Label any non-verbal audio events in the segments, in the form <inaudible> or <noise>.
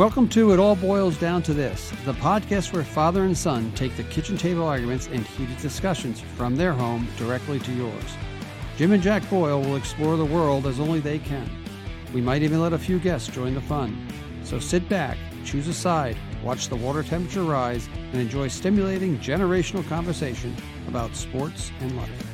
Welcome to It All Boyles Down to This, the podcast where father and son take the kitchen table arguments and heated discussions from their home directly to yours. Jim and Jack Boyle will explore the world as only they can. We might even let a few guests join the fun. So sit back, choose a side, watch the water temperature rise, and enjoy stimulating generational conversation about sports and life.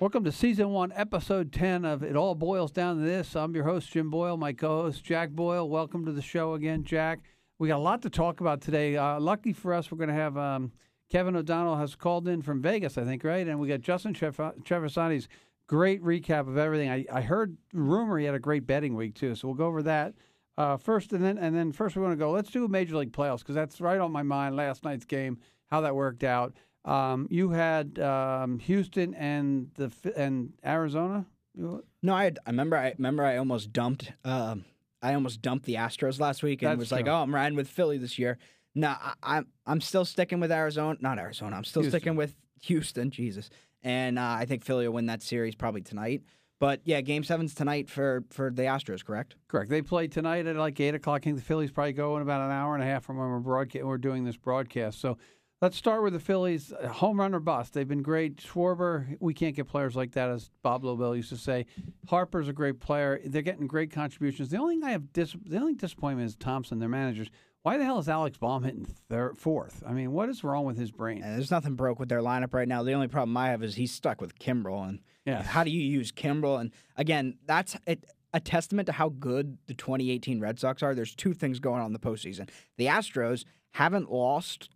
Welcome to season one, episode 10 of It All Boyles Down to This. I'm your host, Jim Boyle, my co host, Jack Boyle. Welcome to the show again, Jack. We got a lot to talk about today. Uh, lucky for us, we're going to have um, Kevin O'Donnell has called in from Vegas, I think, right? And we got Justin Trevisani's great recap of everything. I, I heard rumor he had a great betting week, too. So we'll go over that. Uh, first, and then and then first we want to go. Let's do Major League playoffs because that's right on my mind. Last night's game, how that worked out. Um, you had um, Houston and the and Arizona. No, I, had, I remember. I remember. I almost dumped. Um, I almost dumped the Astros last week and That's was true. like, "Oh, I'm riding with Philly this year." No, I, I'm I'm still sticking with Arizona. Not Arizona. I'm still Houston. sticking with Houston. Jesus, and uh, I think Philly will win that series probably tonight. But yeah, Game Seven's tonight for for the Astros, correct? Correct. They play tonight at like eight o'clock. I think the Phillies probably go in about an hour and a half from when we're broadcast. We're doing this broadcast, so Let's start with the Phillies. Uh, home run or bust. They've been great. Schwarber, we can't get players like that, as Bob Lobel used to say. Harper's a great player. They're getting great contributions. The only thing I have dis- the only disappointment is Thomson, their managers. Why the hell is Alex Bohm hitting third, fourth? I mean, what is wrong with his brain? And there's nothing broke with their lineup right now. The only problem I have is he's stuck with Kimbrel, and yeah. how do you use Kimbrel? And again, that's it a testament to how good the 2018 Red Sox are. There's two things going on in the postseason. The Astros haven't lost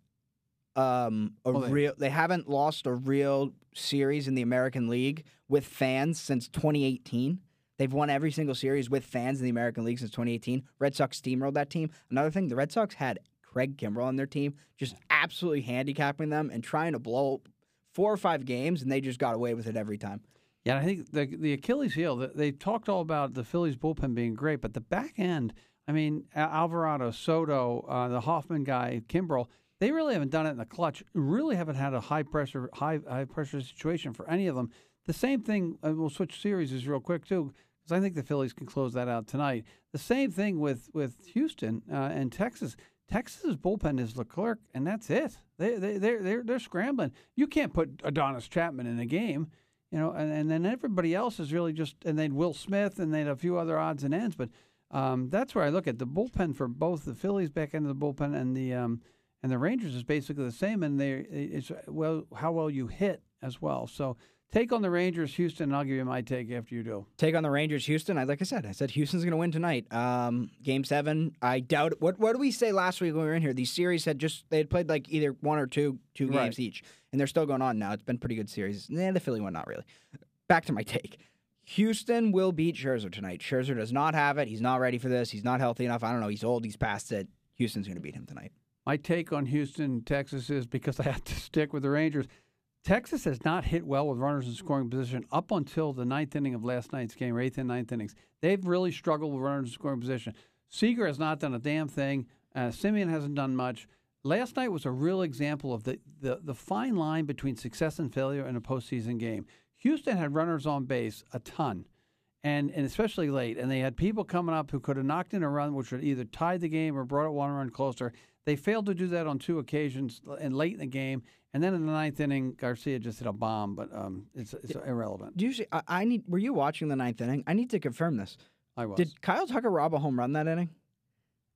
um, a real. They haven't lost a real series in the American League with fans since 2018. They've won every single series with fans in the American League since 2018. Red Sox steamrolled that team. Another thing, the Red Sox had Craig Kimbrel on their team, just absolutely handicapping them and trying to blow four or five games, and they just got away with it every time. Yeah, I think the the Achilles heel. They talked all about the Phillies bullpen being great, but the back end. I mean, Alvarado, Soto, uh, the Hoffman guy, Kimbrel they really haven't done it in the clutch. Really haven't had a high pressure, high high pressure situation for any of them. The same thing. Uh, we'll switch series real quick too, because I think the Phillies can close that out tonight. The same thing with with Houston uh, and Texas. Texas's bullpen is Leclerc, and that's it. They they they're they're, they're scrambling. You can't put Aroldis Chapman in a game, you know, and, and then everybody else is really just and then Will Smith and then a few other odds and ends. But um, that's where I look at the bullpen for both the Phillies back end of the bullpen and the um, and the Rangers is basically the same, and they it's well how well you hit as well. So take on the Rangers, Houston. And I'll give you my take after you do. Take on the Rangers, Houston. I like I said, I said Houston's going to win tonight. Um, game seven. I doubt. It. What What did we say last week when we were in here? These series had just they had played like either one or two two games right. each, and they're still going on now. It's been pretty good series. Nah, the Philly one not really. Back to my take. Houston will beat Scherzer tonight. Scherzer does not have it. He's not ready for this. He's not healthy enough. I don't know. He's old. He's past it. Houston's going to beat him tonight. My take on Houston, Texas is because <laughs> I have to stick with the Rangers. Texas has not hit well with runners in scoring position up until the ninth inning of last night's game, or eighth and ninth innings. They've really struggled with runners in scoring position. Seager has not done a damn thing. Uh, Semien hasn't done much. Last night was a real example of the, the, the fine line between success and failure in a postseason game. Houston had runners on base a ton, and, and especially late, and they had people coming up who could have knocked in a run, which would either tied the game or brought it one run closer. They failed to do that on two occasions and late in the game. And then in the ninth inning, Garcia just hit a bomb, but um, it's, it's irrelevant. Do you see, I, I, need. Were you watching the ninth inning? I need to confirm this. I was. Did Kyle Tucker rob a home run that inning?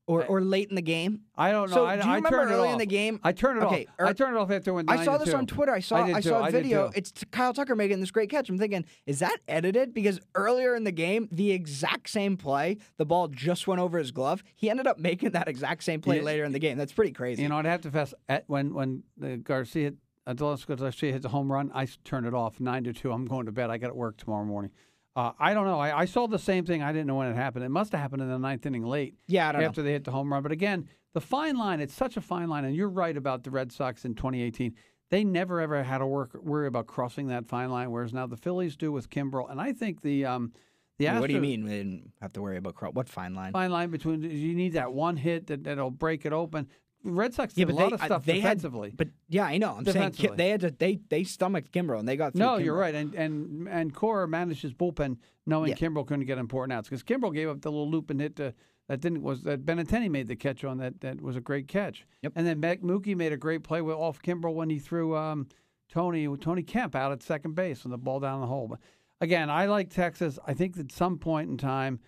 Or, or late in the game? I don't know. So I, do you I remember early in the game? I turned it okay, off. Er, I turned it off after when. I saw this on Twitter. I saw I, I saw a video. It's Kyle Tucker making this great catch. I'm thinking, is that edited? Because earlier in the game, the exact same play, the ball just went over his glove. He ended up making that exact same play yeah. later in the game. That's pretty crazy. You know, I'd have to fess at when when the Garcia Adolis Garcia hits a home run, I turned it off nine to two. I'm going to bed. I got to work tomorrow morning. Uh, I don't know. I, I, saw the same thing. I didn't know when it happened. It must have happened in the ninth inning late. Yeah, after know. they hit the home run. But again, the fine line. It's such a fine line, and you're right about the Red Sox in 2018. They never ever had to work worry about crossing that fine line, whereas now the Phillies do with Kimbrel. And I think the um, the Astros, what do you mean they didn't have to worry about cross? What fine line? Fine line between you need that one hit that that'll break it open. Red Sox did yeah, a lot they, of stuff they defensively. Had, but yeah, I know. I'm saying they had to they they stomached Kimbrel and they got no. Kimbrel. You're right, and and and Cora managed his bullpen knowing yeah. Kimbrel couldn't get important outs because Kimbrel gave up the little loop and hit to that didn't was that Benintendi made the catch on that that was a great catch. Yep. And then Mookie made a great play with off Kimbrel when he threw um, Tony Tony Kemp out at second base on the ball down the hole. But again, I like Texas. I think at some point in time,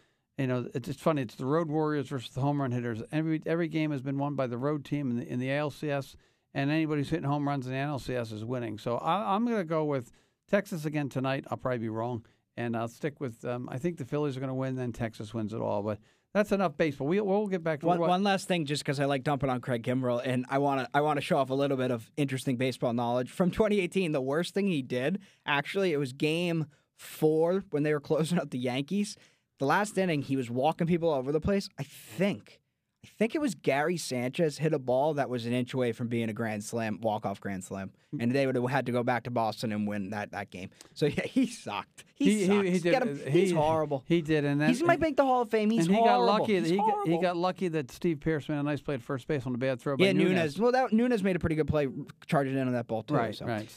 you know, it's just funny. It's the road warriors versus the home run hitters. Every every game has been won by the road team in the in the ALCS, and anybody who's hitting home runs in the NLCS is winning. So I, I'm going to go with Texas again tonight. I'll probably be wrong, and I'll stick with. Um, I think the Phillies are going to win. Then Texas wins it all, but that's enough baseball. We, we'll get back to one, one last thing, just because I like dumping on Craig Kimbrel, and I want to I want to show off a little bit of interesting baseball knowledge from 2018. The worst thing he did, actually, it was Game Four when they were <laughs> closing out the Yankees. The last inning, he was walking people all over the place. I think I think it was Gary Sanchez hit a ball that was an inch away from being a grand slam, walk off grand slam, and they would have had to go back to Boston and win that, that game. So yeah, he sucked. He, he, sucks. he, he did, him, uh, he, he's horrible. He did, and then, he might make the Hall of Fame. He's and he horrible. got lucky. He's he, horrible. Got, he got lucky that Steve Pearce made a nice play at first base on a bad throw. Yeah, by Nunez. Nunez. Well, that, Nunez made a pretty good play charging in on that ball too. Right, so. right.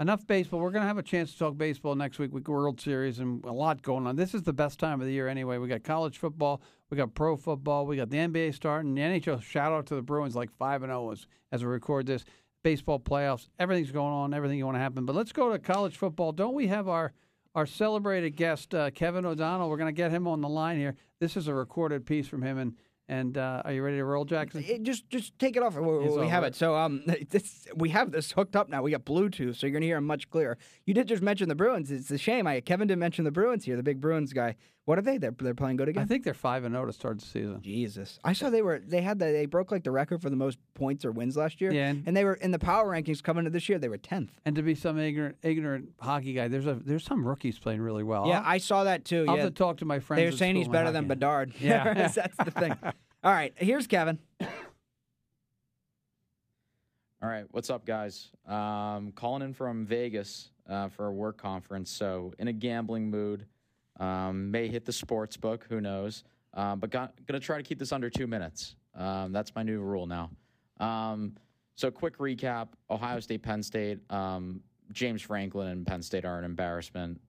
Enough baseball. We're going to have a chance to talk baseball next week with World Series and a lot going on. This is the best time of the year anyway. We got college football, we got pro football, we got the NBA starting, the NHL. Shout out to the Bruins, like five and zero as as we record this. Baseball playoffs, everything's going on, everything you want to happen. But let's go to college football. Don't we have our our celebrated guest uh, Kevin O'Donnell? We're going to get him on the line here. This is a recorded piece from him and. And uh, are you ready to roll, Jackson? It, just just take it off. We, we have right. it. So um, <laughs> this, we have this hooked up now. We got Bluetooth, so you're gonna hear him much clearer. You did just mention the Bruins. It's a shame. I Kevin didn't mention the Bruins here. The big Bruins guy. What are they? They're they're playing good again. I think they're five and zero to start the season. Jesus, I saw they were they had the, they broke like the record for the most points or wins last year. Yeah, and, and they were in the power rankings coming to this year. They were tenth. And to be some ignorant ignorant hockey guy, there's a there's some rookies playing really well. Yeah, I'll, i saw that too. I'll yeah. have to talk to my friends. They were saying he's better than Bedard. <laughs> Yeah, <laughs> that's the thing. <laughs> All right, here's Kevin. All right, what's up, guys? Um, calling in from Vegas uh, for a work conference, so in a gambling mood. Um, may hit the sports book, who knows? Um, but got, gonna try to keep this under two minutes. Um, that's my new rule now. Um, so, quick recap: Ohio State, Penn State. Um, James Franklin and Penn State are an embarrassment.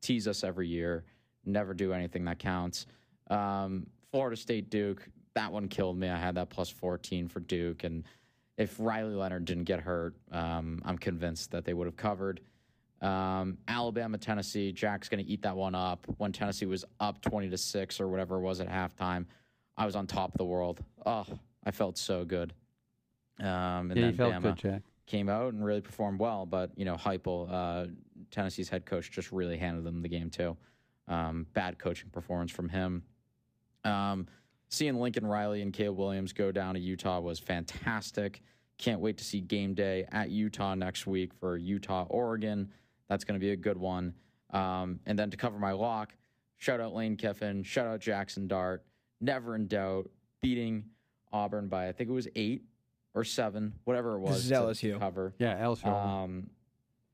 tease us every year. Never do anything that counts. Florida State, Duke. That one killed me. I had that plus 14 for Duke, and if Riley Leonard didn't get hurt, um, I'm convinced that they would have covered. Um, Alabama, Tennessee. Jack's going to eat that one up. When Tennessee was up 20 to six or whatever it was at halftime, I was on top of the world. Oh, I felt so good. Um, and yeah, then felt Bama good, Jack. came out and really performed well. But you know, Heupel, uh, Tennessee's head coach, just really handed them the game too. Um, bad coaching performance from him. Um, seeing Lincoln Riley and Caleb Williams go down to Utah was fantastic. Can't wait to see game day at Utah next week for Utah, Oregon. That's going to be a good one. Um, and then to cover my lock, shout out Lane Kiffin, shout out Jackson Dart. Never in doubt, beating Auburn by I think it was eight or seven, whatever it was. This is LSU. To cover. Yeah, LSU. Um,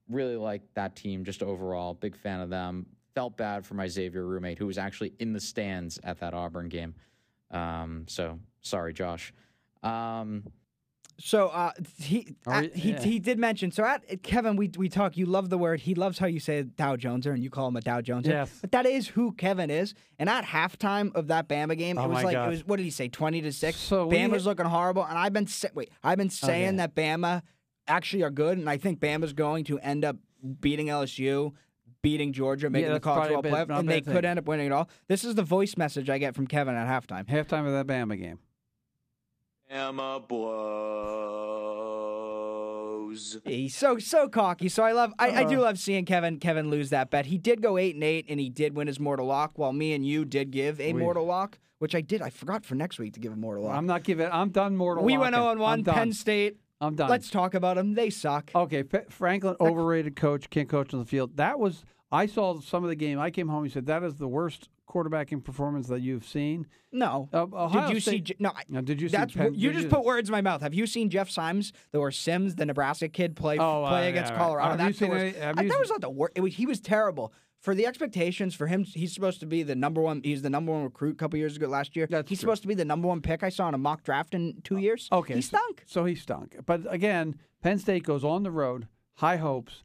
really like that team, just overall. Big fan of them felt bad for my Xavier roommate who was actually in the stands at that Auburn game. Um, so sorry, Josh. Um, so uh, he we, he yeah. he did mention so at Kevin we we talk you love the word he loves how you say Dow Joneser and you call him a Dow Joneser yes. but that is who Kevin is and at halftime of that Bama game oh it was like God. it was what did he say twenty to six so Bama's looking horrible and I've been wait I've been saying okay. that Bama actually are good and I think Bama's going to end up beating LSU beating Georgia, making yeah, the college football playoff, and they thing. could end up winning it all. This is the voice message I get from Kevin at halftime. Halftime of that Bama game. Bama blows. He's so so cocky. So I love I, uh, I do love seeing Kevin Kevin lose that bet. He did go eight and eight, and he did win his mortal lock. While me and you did give a we, mortal lock, which I did. I forgot for next week to give a mortal lock. I'm not giving. I'm done mortal. We locking. went 0 1. Penn State. I'm done. Let's talk about them. They suck. Okay, P- Franklin, overrated coach, can't coach on the field. That was. I saw some of the game. I came home. He said that is the worst quarterbacking performance that you've seen. No. Uh, Ohio did you State, see? No. I, did you that's see? Penn, you just put words in my mouth. Have you seen Jeff Sims, the or Sims, the Nebraska kid, play Oh, play uh, against yeah, right. Colorado? You That's the seen have I- you that was not the worst. It was, he was terrible. For the expectations for him, he's supposed to be the number one. He's the number one recruit a couple years ago last year. That's he's true. supposed to be the number one pick I saw in a mock draft in two years. Okay, he so- stunk. So he stunk. But again, Penn State goes on the road, high hopes.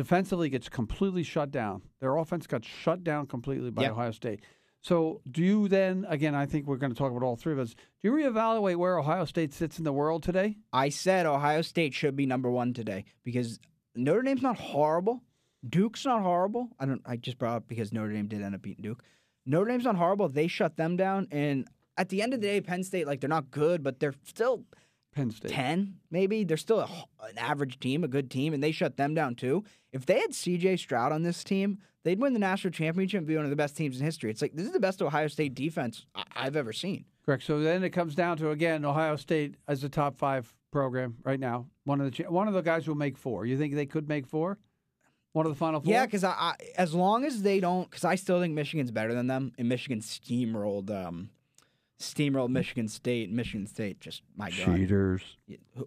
Defensively gets completely shut down. Their offense got shut down completely by Yep. Ohio State. So, do you then, again, I think we're going to talk about all three of us, do you reevaluate where Ohio State sits in the world today? I said Ohio State should be number one today because Notre Dame's not horrible. Duke's not horrible. I don't. I just brought up because Notre Dame did end up beating Duke. Notre Dame's not horrible. They shut them down, and at the end of the day, Penn State like they're not good, but they're still Penn State. ten maybe. They're still a, an average team, a good team, and they shut them down too. If they had C.J. Stroud on this team, they'd win the national championship and be one of the best teams in history. It's like this is the best Ohio State defense I- I've ever seen. Correct. So then it comes down to again Ohio State as a top five program right now. One of the cha- one of the guys will make four. You think they could make four? One of the final four. Yeah, because I, I as long as they don't, because I still think Michigan's better than them, and Michigan steamrolled, um, steamrolled Michigan State. Michigan State, just my god. cheaters.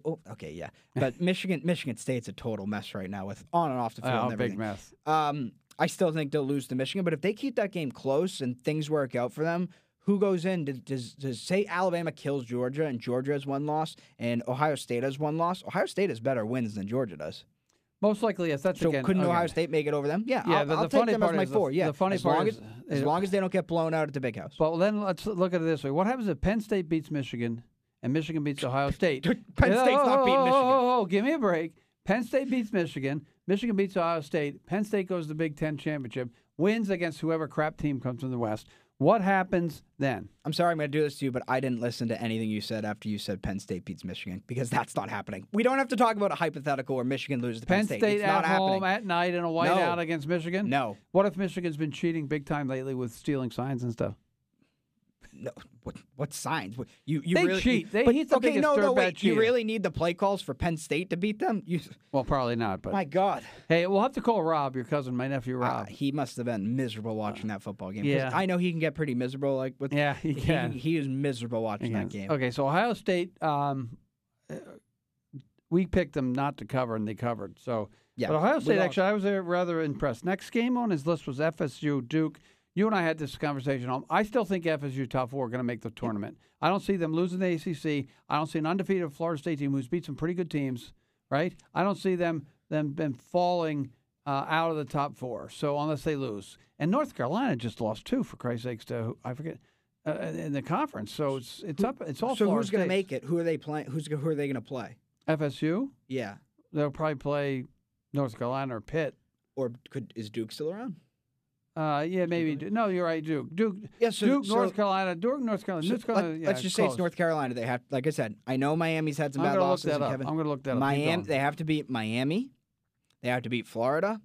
Oh, okay, yeah, but <laughs> Michigan, Michigan State's a total mess right now with on and off the field. Oh, and big mess. Um, I still think they'll lose to Michigan, but if they keep that game close and things work out for them, who goes in? Does, does, does say Alabama kills Georgia and Georgia has one loss and Ohio State has one loss? Ohio State has better wins than Georgia does. Most likely, yes. That's So again. couldn't okay. Ohio State make it over them? Yeah, Yeah, I'll, but I'll the take funny them part as my is the- four. Yeah, the funny as part long is- as, as long as they don't get blown out at the big house. But then let's look at it this way: What happens if Penn State beats Michigan and Michigan beats <laughs> Ohio State? Penn State's oh, not oh, beating oh, oh Michigan. Oh, oh, oh, give me a break. Penn State beats Michigan. Michigan beats Ohio State. Penn State goes to the Big Ten championship, wins against whoever crap team comes from the West. What happens then? I'm sorry I'm going to do this to you, but I didn't listen to anything you said after you said Penn State beats Michigan because that's not happening. We don't have to talk about a hypothetical where Michigan loses to Penn, Penn State. State it's at home happening. at night in a whiteout against Michigan. No. What if Michigan's been cheating big time lately with stealing signs and stuff? No, what what signs? You you They really cheat. They- but, he's the okay, no, no, wait. You really need the play calls for Penn State to beat them? You, Well, probably not. But my God, hey, we'll have to call Rob, your cousin, my nephew Uh, Rob. he must have been miserable watching that football game. yeah. I know he can get pretty miserable. Like with yeah, he can. he, he was miserable watching that game. Okay, so Ohio State, um, uh, we picked them not to cover, and they covered. So, Yeah, but Ohio State actually, I was uh, rather impressed. Next game on his list was FSU, Duke. You and I had this conversation. Um, I still think FSU top four are going to make the tournament. I don't see them losing the ACC. I don't see an undefeated Florida State team who's beat some pretty good teams. Right? I don't see them them been falling uh, out of the top four. So unless they lose, and North Carolina just lost two for Christ's sakes to I forget uh, in the conference. So it's it's up. It's all So Florida who's going to make it? Who are they playing? Who's who are they going to play? FSU? Yeah, They'll probably play North Carolina or Pitt. or could is Duke still around? Uh, yeah, maybe. Du- No, you're right. Duke, Duke, Yeah, so- Duke, so- North Carolina, Duke, North Carolina. So North Carolina let, yeah, us just say it's. North Carolina. They have, like I said, I know Miami's had some I'm bad losses. that and up. Kevin, I'm gonna look that up. Miami, going. they have to beat Miami, they have to beat Florida,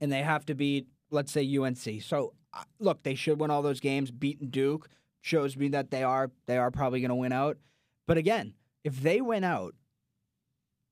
and they have to beat, let's say, UNC. So uh, look, they should win all those games. Beating Duke shows me that they are they are probably going to win out. But again, if they win out,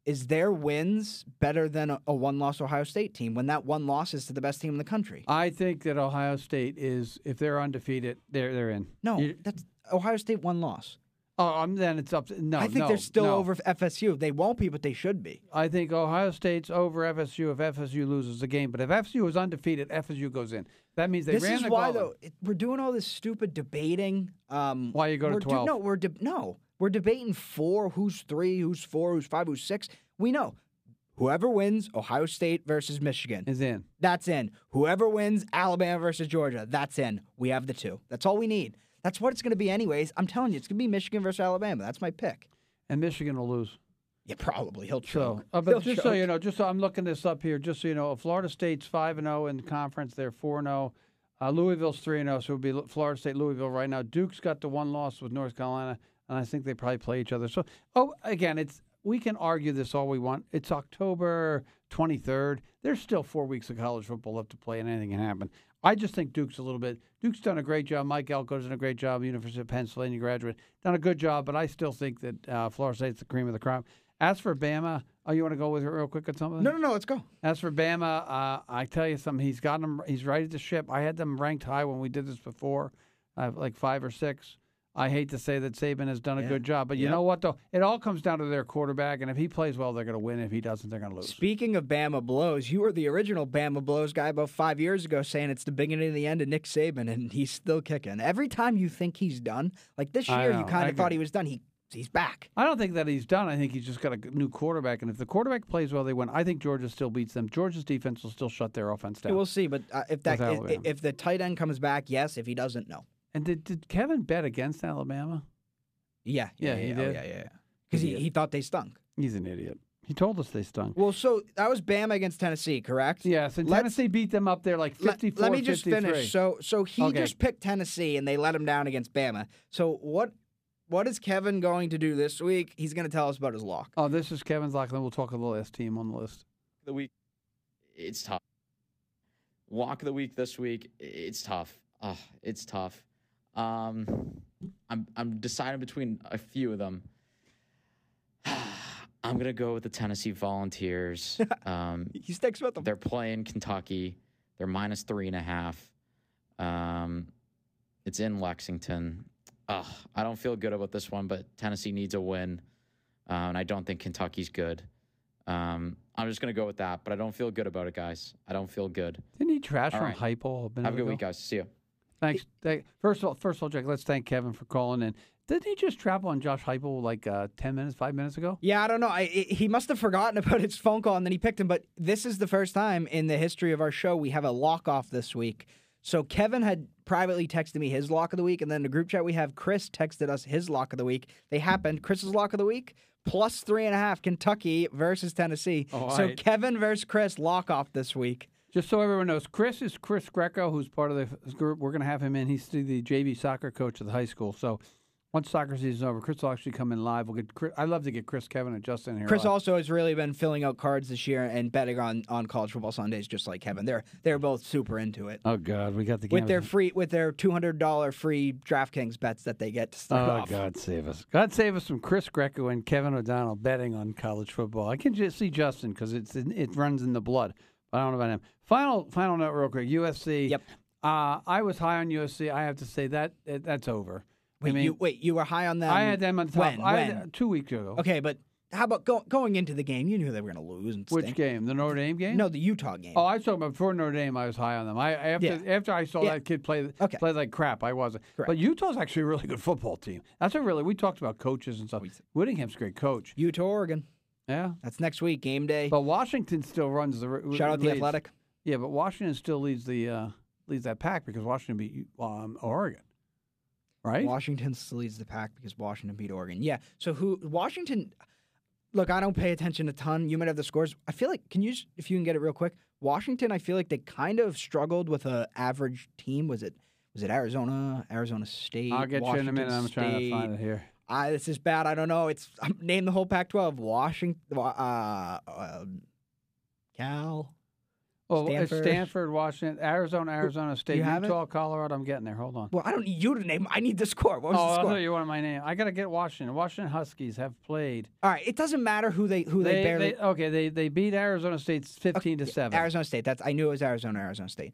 is their wins better than a, a one-loss Ohio State team when that one loss is to the best team in the country? I think that Ohio State is, if they're undefeated, they're they're in. No, You- that's Ohio State one loss. Oh, um, then it's up. To, no, I think no, they're still no. over FSU. They won't be, but they should be. I think Ohio State's over FSU if FSU loses the game. But if FSU is undefeated, FSU goes in. That means they this ran is why, though, it, we're doing all this stupid debating. Um, Why you go to we're do- 12. no, we're de- no, we're debating four. Who's three? Who's four? Who's five? Who's six? We know. Whoever wins, Ohio State versus Michigan, is in. that's in. Whoever wins, Alabama versus Georgia, that's in. We have the two. That's all we need. That's what it's going to be, anyways. I'm telling you, it's going to be Michigan versus Alabama. That's my pick. And Michigan will lose. Yeah, probably he'll So, choke. uh, but He'll just so you know, just so I'm looking this up here, just so you know, Florida State's five and zero in the conference. They're four and zero. Uh, Louisville's three and zero, so it would be Florida State, Louisville right now. Duke's got the one loss with North Carolina, and I think they probably play each other. So, oh, again, it's we can argue this all we want. It's October 23rd. There's still four weeks of college football left to play, and anything can happen. I just think Duke's a little bit. Duke's done a great job. Mike Elko's done a great job. University of Pennsylvania graduate, done a good job. But I still think that uh, Florida State's the cream of the crop. As for Bama, oh, you want to go with it real quick on something? No, no, no. Let's go. As for Bama, uh, I tell you something. He's got them. He's righted the ship. I had them ranked high when we did this before, uh, like five or six. I hate to say that Saban has done a Yeah. good job, but you Yep. know what though? It all comes down to their quarterback, and if he plays well, they're going to win. If he doesn't, they're going to lose. Speaking of Bama blows, you were the original Bama blows guy about five years ago, saying it's the beginning and the end of Nick Saban, and he's still kicking. Every time you think he's done, like this year, you kind of thought he was done. He he's back. I don't think that he's done. I think he's just got a new quarterback, and if the quarterback plays well, they win. I think Georgia still beats them. Georgia's defense will still shut their offense down. We'll see, but uh, if that if, if the tight end comes back, yes. If he doesn't, no. And did, did Kevin bet against Alabama? Yeah, Yeah, he oh, did. yeah, yeah, yeah. Because he, he thought they stunk. He's an idiot. He told us they stunk. Well, so that was Bama against Tennessee, correct? Yes, and Let's- Tennessee beat them up there like Let, 54 let me just 53. finish. So, so he Okay. just picked Tennessee, and they let him down against Bama. So, what, what is Kevin going to do this week? He's going to tell us about his lock. Oh, this is Kevin's lock, and then we'll talk of the last team on the list. the week, it's tough. Walk of the week this week, it's tough. Oh, it's tough. Um, I'm I'm deciding between a few of them. <sighs> I'm gonna go with the Tennessee Volunteers. <laughs> Um, He sticks with them. they're playing Kentucky. They're minus three and a half. Um, it's in Lexington. Ugh, I don't feel good about this one, but Tennessee needs a win, uh, and I don't think Kentucky's good. Um, I'm just gonna go with that, but I don't feel good about it, guys. I don't feel good. Didn't he trash All from right. Heupel? Have a good ago? week, guys. See you. Thanks. Thank, first of all, first of all, Jack, let's thank Kevin for calling in. Didn't he just travel on Josh Heupel like uh, ten minutes, five minutes ago? Yeah, I don't know. I, I- he must have forgotten <laughs> about his phone call and then he picked him. But this is the first time in the history of our show we have a lock off this week. So Kevin had privately texted me his lock of the week, and then in the group chat we have Chris texted us his lock of the week. They happened. Chris's lock of the week plus three and a half Kentucky versus Tennessee. All so right. Kevin versus Chris lock off this week. Just so everyone knows, Chris is Chris Greco, who's part of the group. We're going to have him in. He's the JV soccer coach of the high school. So once soccer season's over, Chris will actually come in live. We'll get. Chris, I love to get Chris, Kevin, and Justin here. Chris live. also has really been filling out cards this year and betting on, on college football Sundays, just like Kevin. They're they're both super into it. Oh God, we got the game. with their free with their two hundred dollar free DraftKings bets that they get to start Oh off. God save us! God save us from Chris Greco and Kevin O'Donnell betting on college football. I can just see Justin because it's it runs in the blood. I don't know about him. Final final note, real quick. USC. Yep. Uh, I was high on USC. I have to say that that- that's over. Wait, I mean, you wait, you were high on them. I had them on top. When? I When? two weeks ago. Okay, but how about go, going into the game? You knew they were going to lose. And Which stink. game? The Notre Dame game? No, the Utah game. Oh, I was talking about before Notre Dame. I was high on them. I after Yeah. after I saw Yeah. that kid play Okay. play like crap, I wasn't. Correct. But Utah's actually a really good football team. That's a really we talked about coaches and stuff. Whittingham's a great coach. Utah, Oregon. Yeah. That's next week, game day. But Washington still runs the Shout out the. Athletic. Yeah, but Washington still leads the uh, leads that pack because Washington beat um, Oregon, right? Washington still leads the pack because Washington beat Oregon. Yeah. So who Washington? Look, I don't pay attention a ton. You might have the scores. I feel like can you if you can get it real quick? Washington, I feel like they kind of struggled with a average team. Was it was it Arizona, Arizona State? I'll get you in a minute. I'm trying to find it here. I, this is bad. I don't know. It's <laughs> I'm, name the whole Pac-12. Washington, uh, uh, Cal. Oh, it's Stanford. Stanford, Washington, Arizona, Arizona State, you have it? Utah, Colorado. I'm getting there. Hold on. Well, I don't need you to name. I need the score. What was Oh, the I score? thought you wanted my name. I got to get Washington. Washington Huskies have played. All right. It doesn't matter who they who they, barely. they- okay, they they beat Arizona State 15 to 7. Arizona State. That's I knew it was Arizona. Arizona State.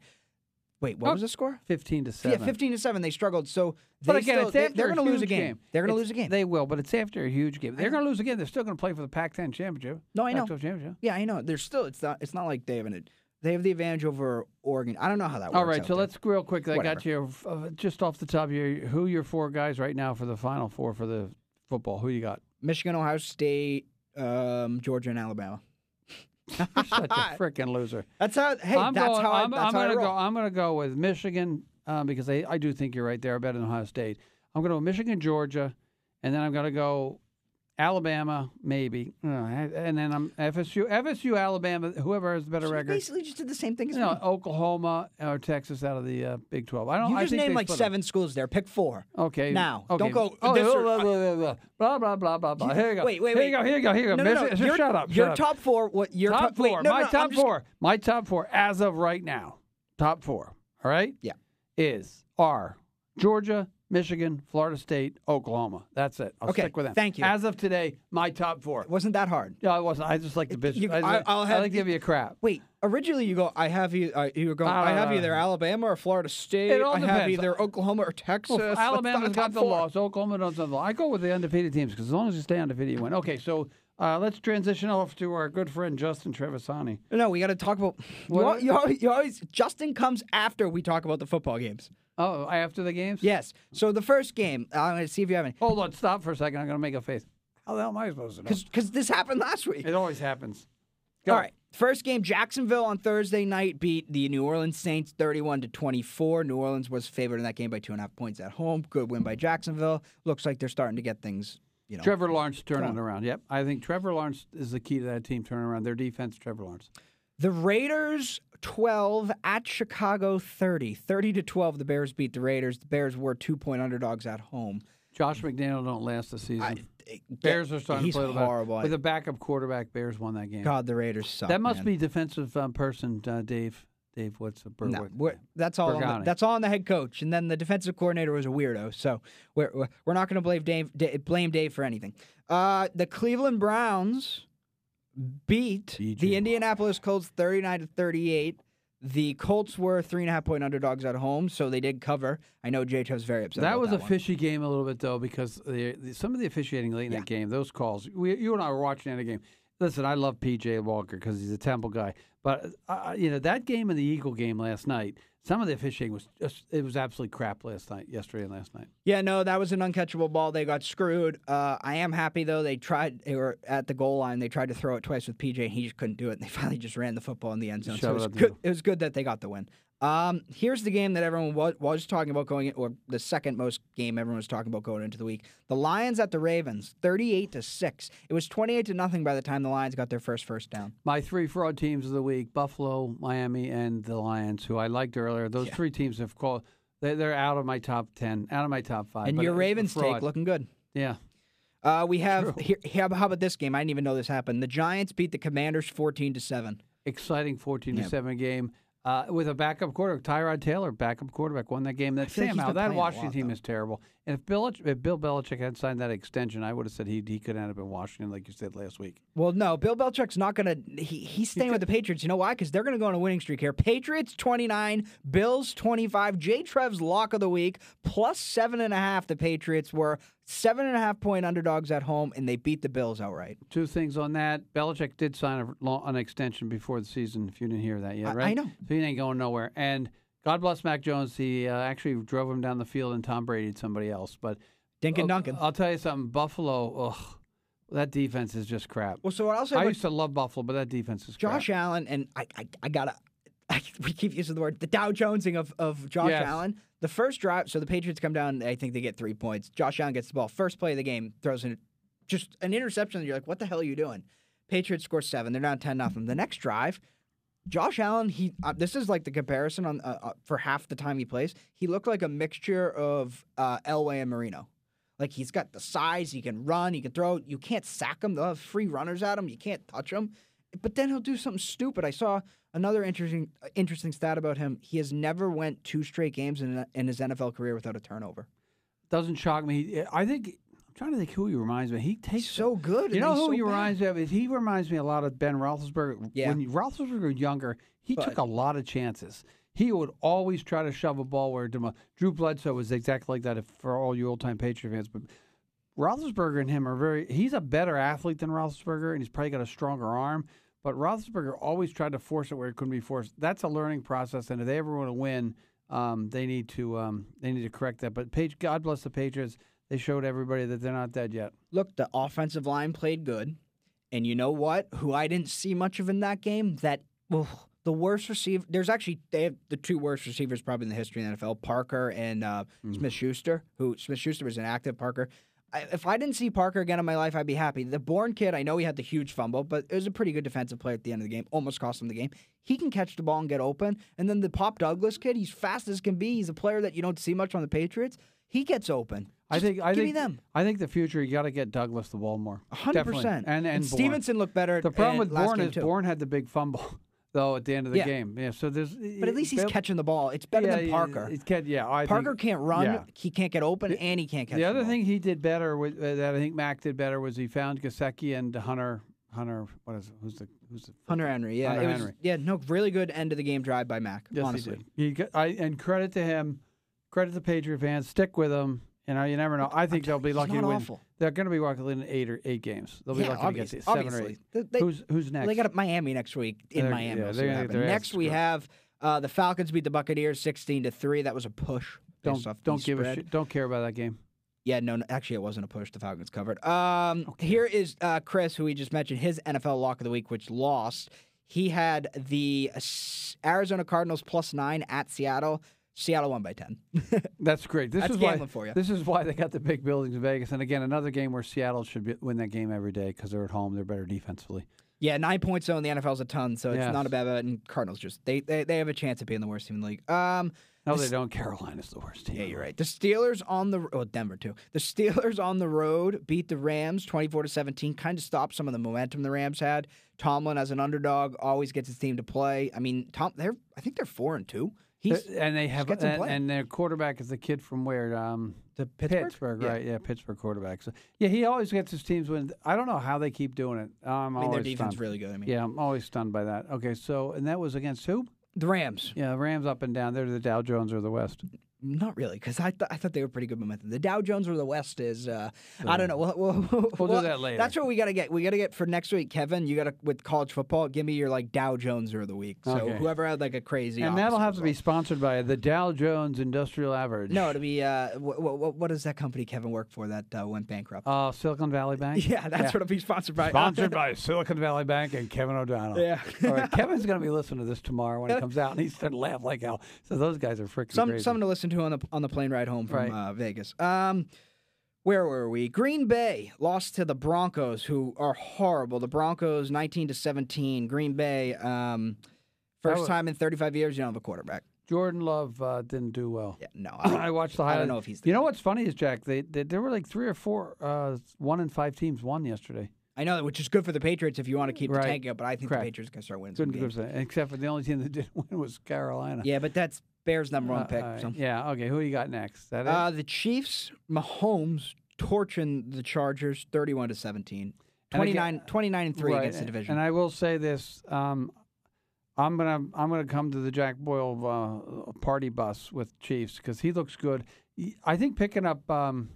Wait, what Oh, was the score? 15 to 7. Yeah, fifteen to seven. They struggled. So But again, still, they, they're going to lose a huge game. They're going to lose a game. They will, but it's after a huge game. They're going to lose again. They're still going to play for the Pac-10 championship. no, I know. Pac-12 championship. Yeah, I know. They're still. It's not. It's not like they have an. They have the advantage over Oregon. I don't know how that works. All right, out so there. let's real quick. I got you uh, just off the top of your who your four guys right now for the final four for the football. Who you got? Michigan, Ohio State, um, Georgia, and Alabama. You're such a <laughs> freaking loser. That's how. Hey, I'm that's going, how I. I'm, That's I'm how gonna go. I'm gonna go with Michigan um, because I, I do think you're right there. better than Ohio State. I'm gonna go Michigan, Georgia, and then I'm gonna go Alabama, maybe, Uh, and then I'm FSU, FSU, Alabama, whoever has the better So record. basically just did the same thing as You know. Oklahoma or Texas out of the uh, Big Twelve. I don't. You I just think named like seven schools there. Pick four. Okay. Now, okay. don't go, Oh, this or- blah, blah, blah, blah, blah, blah, blah, blah. Here you go. Wait, wait, wait. Here you go. Here you go. Here you go. No, no, no. Your, shut up. Your shut up. top four. What your top top, four. Wait, no, my no, top just- four. My top four as of right now. Top four. All right. Yeah. Is are Georgia, Michigan, Florida State, Oklahoma. That's it. I'll Okay, stick with them. thank you. As of today, my top four. Wasn't that hard? No, it wasn't. I just like the business. You- I, I- I'll have like to give you a crap. Wait, originally you go. I have you. Uh, you were going. No, I have either. Alabama or Florida State. It all I have either Oklahoma or Texas. Well, Alabama's got the loss. Oklahoma doesn't have the loss. I go with the undefeated teams because as long as you stay undefeated, you win. Okay, so uh, let's transition off to our good friend Justin Trevisani. No, we got to talk about. You, you, always, you always. Justin comes after we talk about the football games. Oh, after the games? Yes. So the first game, I'm going to see if you have any. Hold on, stop for a second. I'm going to make a face. How the hell am I supposed to know? Because this happened last week. It always happens. Go. All right. First game, Jacksonville on Thursday night beat the New Orleans Saints 31 to 24. New Orleans was favored in that game by two and a half points at home. Good win by Jacksonville. Looks like they're starting to get things, you know. Trevor Lawrence turning around. Yep. I think Trevor Lawrence is the key to that team turning around. Their defense, Trevor Lawrence. The Raiders 12 at Chicago 30. 30 to 12, the Bears beat the Raiders. The Bears were two point underdogs at home. Josh McDaniel don't last the season. I- Bears are starting he's to play horrible. With a backup quarterback, Bears won that game. God, the Raiders suck. that must man. be defensive um, person, uh, Dave. Dave, what's No, Berwick? we're- that's all. On the, that's all on the head coach, and then the defensive coordinator was a weirdo. So we're we're- we're not going to blame Dave blame Dave for anything. Uh, the Cleveland Browns beat the Indianapolis Colts thirty nine to thirty eight. The Colts were three and a half point underdogs at home, so they did cover. I know J was very upset. That was that a one. fishy game a little bit though because the, the, some of the officiating late in Yeah. that game, those calls. We, you and I were watching that game. Listen, I love PJ Walker because he's a Temple guy, but uh, you know that game and the Eagle game last night. Some of the officiating was just it was absolutely crap last night, yesterday and last night. Yeah, no, that was an uncatchable ball. They got screwed. Uh, I am happy though. They tried. They were at the goal line. They tried to throw it twice with PJ, and he just couldn't do it. And they <laughs> finally just ran the football in the end zone. So it was good. It was good that they got the win. Um, here's the game that everyone was, was talking about going, in, or the second most game everyone was talking about going into the week. The Lions at the Ravens, thirty-eight to six. It was twenty-eight to nothing by the time the Lions got their first first down. My three fraud teams of the week: Buffalo, Miami, and the Lions, who I liked earlier. Those Yeah. three teams have called. They, they're out of my top ten, out of my top five. and your Ravens take looking good. yeah. Uh, we have here. How about this game? I didn't even know this happened. The Giants beat the Commanders fourteen to seven. exciting 14 Yeah. to 7 game uh, with a backup quarterback. Tyrod Taylor, backup quarterback, won that game. That like Sam been that Washington lot, team is terrible. And if Bill, if Bill Belichick had signed that extension, I would have said he he could end up in Washington, like you said last week. Well, no, Bill Belichick's not going to. He, he's staying with the Patriots. You know why? Because they're going to go on a winning streak here. Patriots 29, Bills 25. J. Trev's lock of the week, plus seven and a half. The Patriots were seven and a half point underdogs at home, and they beat the Bills outright. Two things on that. Belichick did sign a, an extension before the season. If you didn't hear that yet, I- I right? know. So he ain't going nowhere. And God bless Mac Jones. He uh, actually drove him down the field, and Tom Brady somebody else. But Dinkin Duncan. I'll tell you something. Buffalo, ugh, that defense is just crap. well, so what I'll say I used to love Buffalo, but that defense is crap. Josh Allen, and I, I, I gotta. <laughs> we keep using the word the Dow Jonesing of, of Josh Yes. Allen. The first drive, so the Patriots come down. I think they get three points. Josh Allen gets the ball. First play of the game, throws in just an interception. And you're like, what the hell are you doing? Patriots score seven. They're down ten nothing. The next drive, Josh Allen. He uh, this is like the comparison on uh, uh, for half the time he plays. He looked like a mixture of uh, Elway and Marino. Like he's got the size, he can run, he can throw. You can't sack him. They'll have free runners at him. You can't touch him. But then he'll do something stupid. I saw another interesting uh, interesting stat about him. He has never went two straight games in in his NFL career without a turnover. doesn't shock me. I think I'm trying to think who he reminds me. He takes so good. You know who so he bad. reminds me of? Is he reminds me a lot of Ben Roethlisberger. Yeah. When Roethlisberger was younger, he But- took a lot of chances. He would always try to shove a ball where Demo- Drew Bledsoe was exactly like that. If, for all you old time Patriot fans, but Roethlisberger and him are very. He's a better athlete than Roethlisberger, and he's probably got a stronger arm. But Roethlisberger always tried to force it where it couldn't be forced. That's a learning process, and if they ever want to win, um, they need to um, they need to correct that. But Page, God bless the Patriots. They showed everybody that they're not dead yet. Look, the offensive line played good, and you know what? Who I didn't see much of in that game. That ugh, the worst receiver. There's actually they have the two worst receivers probably in the history of the NFL: Parker and uh, Smith Schuster. Who Smith Schuster was inactive. Parker. I, if I didn't see Parker again in my life, I'd be happy. The Bourne kid, I know he had the huge fumble, but it was a pretty good defensive player at the end of the game. Almost cost him the game. He can catch the ball and get open. And then the Pop Douglas kid, he's fast as can be. He's a player that you don't see much on the Patriots. He gets open. I think I give think me them. I think the future you got to get Douglas the ball more. Hundred percent. And and. Stevenson looked better. The problem with Bourne is too. Bourne had the big fumble <laughs> though at the end of the Yeah. game. Yeah. So there's but at least he's catching the ball. It's better yeah, than Parker. he can- yeah, I Parker think, can't run. yeah. He can't get open, and he can't catch The other ball. thing he did better with, uh, that I think Mac did better was he found Gesicki and Hunter. Hunter, what is it? Who's the who's the Hunter Henry. Yeah, Hunter it was. Henry. Yeah, no, really good end of the game drive by Mac. Yes, honestly, he did. He got, I and credit to him, credit to Patriot fans. Stick with him. You know, you never know. I think they'll be lucky to win. awful. They're going to be lucky to win eight or eight games. They'll be yeah, lucky obvious, to get seven obviously. or eight. They, who's who's next? they got Miami next week in They're- Miami. yeah, they're happens. Next we have uh, the Falcons beat the Buccaneers sixteen to three. That was a push. Don't off don't give a spread. shit. Don't care about that game. Yeah, no, no, actually, it wasn't a push. The Falcons covered. Um, Okay. here is uh, Chris, who we just mentioned, his NFL lock of the week, which lost. He had the Arizona Cardinals plus nine at Seattle. Seattle won by ten. <laughs> That's great. This That's is why. for you. This is why they got the big buildings in Vegas. And again, another game where Seattle should be, win that game every day because they're at home. They're better defensively. yeah, nine points though in the NFL is a ton, so it's Yes. not a bad bet. And Cardinals just they, they they have a chance of being the worst team in the league. Um, No, This- they don't. Carolina's the worst team. Yeah, you're right. The Steelers on the oh Denver too. The Steelers on the road beat the Rams 24 to 17. Kind of stopped some of the momentum the Rams had. Tomlin as an underdog always gets his team to play. I mean, Tom, they're I think they're four and two. He's and they have and, and their quarterback is the kid from where um, the Pittsburgh. Yeah. right? Yeah, Pittsburgh quarterback. So yeah, he always gets his teams win. I don't know how they keep doing it. I'm I mean, their always defense stunned. really good. I mean, Yeah, I'm always stunned by that. Okay, so and that was against who? the Rams. Yeah, Rams up and down. They're the Dow Jones or the West. Not really, because I, th- I thought they were pretty good momentum. The Dow Jones or the West is uh, I don't know. We'll, we'll, We'll do that later. That's what we got to get. We got to get for next week, Kevin. You got to with college football. Give me your like Dow Jones or the week. So Okay. whoever had like a crazy and that'll have to be sponsored by the Dow Jones Industrial Average. No, it'll be uh, what, what, what does that company Kevin work for that uh, went bankrupt? Uh, Silicon Valley Bank. <laughs> yeah, that's what it'll be sponsored by. Sponsored <laughs> by Silicon Valley Bank and Kevin O'Donnell. Yeah. All right, Kevin's going to be listening to this tomorrow when it comes out, and he's going to laugh like hell. So those guys are freaking Some crazy. something to listen to on the on the plane ride home from Right. uh, Vegas. Um, where were we? Green Bay lost to the Broncos, who are horrible. The Broncos, nineteen to seventeen. Green Bay, um, first was- time in thirty five years you don't have a quarterback. Jordan Love uh, didn't do well. Yeah, no, <clears throat> I, I watched the I don't know if he's. You know what's funny is Jack. They, they there were like three or four uh, one and five teams won yesterday. I know that, which is good for the Patriots if you want to keep Right. the tank up. But I think Correct. the Patriots can start winning some Good, games. except for the only team that <laughs> didn't win was Carolina. Yeah, but that's Bears number one Uh, pick. right. so. Yeah. Okay. Who you got next? That it? Uh, the Chiefs, Mahomes torching the Chargers 31 to 17. And again- 29, 29 and 3 Right, against the division. And I will say this: um, I'm gonna I'm gonna come to the Jack Boyle uh, party bus with Chiefs because he looks good. I think picking up um,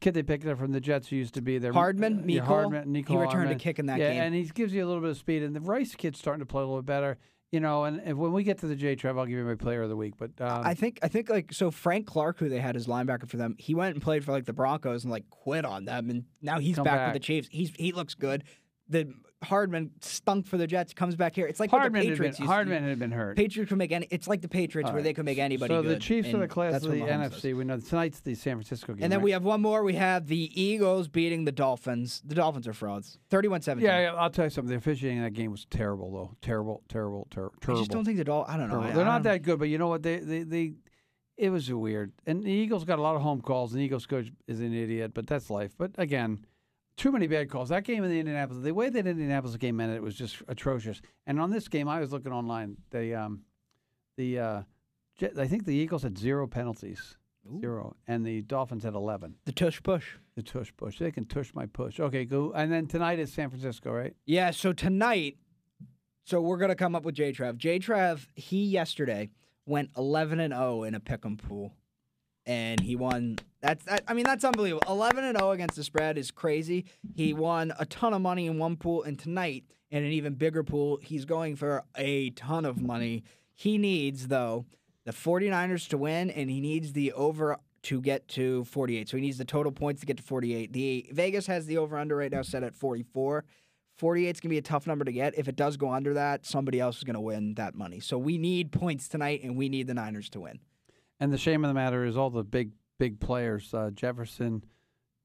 kid they picked up from the Jets who used to be there, Hardman, uh, yeah, Hardman, Nico he returned Hardman. a kick in that yeah, game. and he gives you a little bit of speed. And the Rice kid's starting to play a little bit better. You know, and, and when we get to the J Trev, I'll give you my player of the week. But um, I think I think like so Frank Clark, who they had as linebacker for them, he went and played for like the Broncos and like quit on them, and now he's back, back. with the Chiefs. He's he looks good. The Hardman stunk for the Jets, comes back here. It's like Hardman the had been, Patriots to do. Hardman had been hurt. Patriots can make any. It's like the Patriots All where they can make anybody so the Chiefs are the class of the what Mahomes does. NFC. We know tonight's the San Francisco game. And then right? we have one more. We have the Eagles beating the Dolphins. The Dolphins are frauds. 31-17. Yeah, yeah, I'll tell you something. The officiating in that game was terrible, though. Terrible, terrible, ter- I just don't think the Dolphins. I don't know. terrible. They're not that good, but you know what? They, they, they, it was weird. And the Eagles got a lot of home calls. And the Eagles coach is an idiot, but that's life. But again, too many bad calls. That game in the Indianapolis, the way that Indianapolis game ended, it was just atrocious. And on this game, I was looking online. They, um, the, uh, Jet- I think the Eagles had zero penalties, zero, and the Dolphins had eleven. The tush push. The tush push. They can tush my push. Okay, go. And then tonight is San Francisco, right? Yeah. So tonight, so we're gonna come up with J Trev. J Trev, he yesterday went 11 and 0 in a pick'em pool, and he won. That's that, I mean that's unbelievable. 11 and 0 against the spread is crazy. He won a ton of money in one pool, and tonight in an even bigger pool, he's going for a ton of money. He needs though the 49ers to win, and he needs the over to get to 48. So he needs the total points to get to 48. The Vegas has the over under right now set at 44. 48 is going to be a tough number to get. If it does go under that, somebody else is going to win that money. So we need points tonight, and we need the Niners to win. And the shame of the matter is all the big, big players, uh, Jefferson,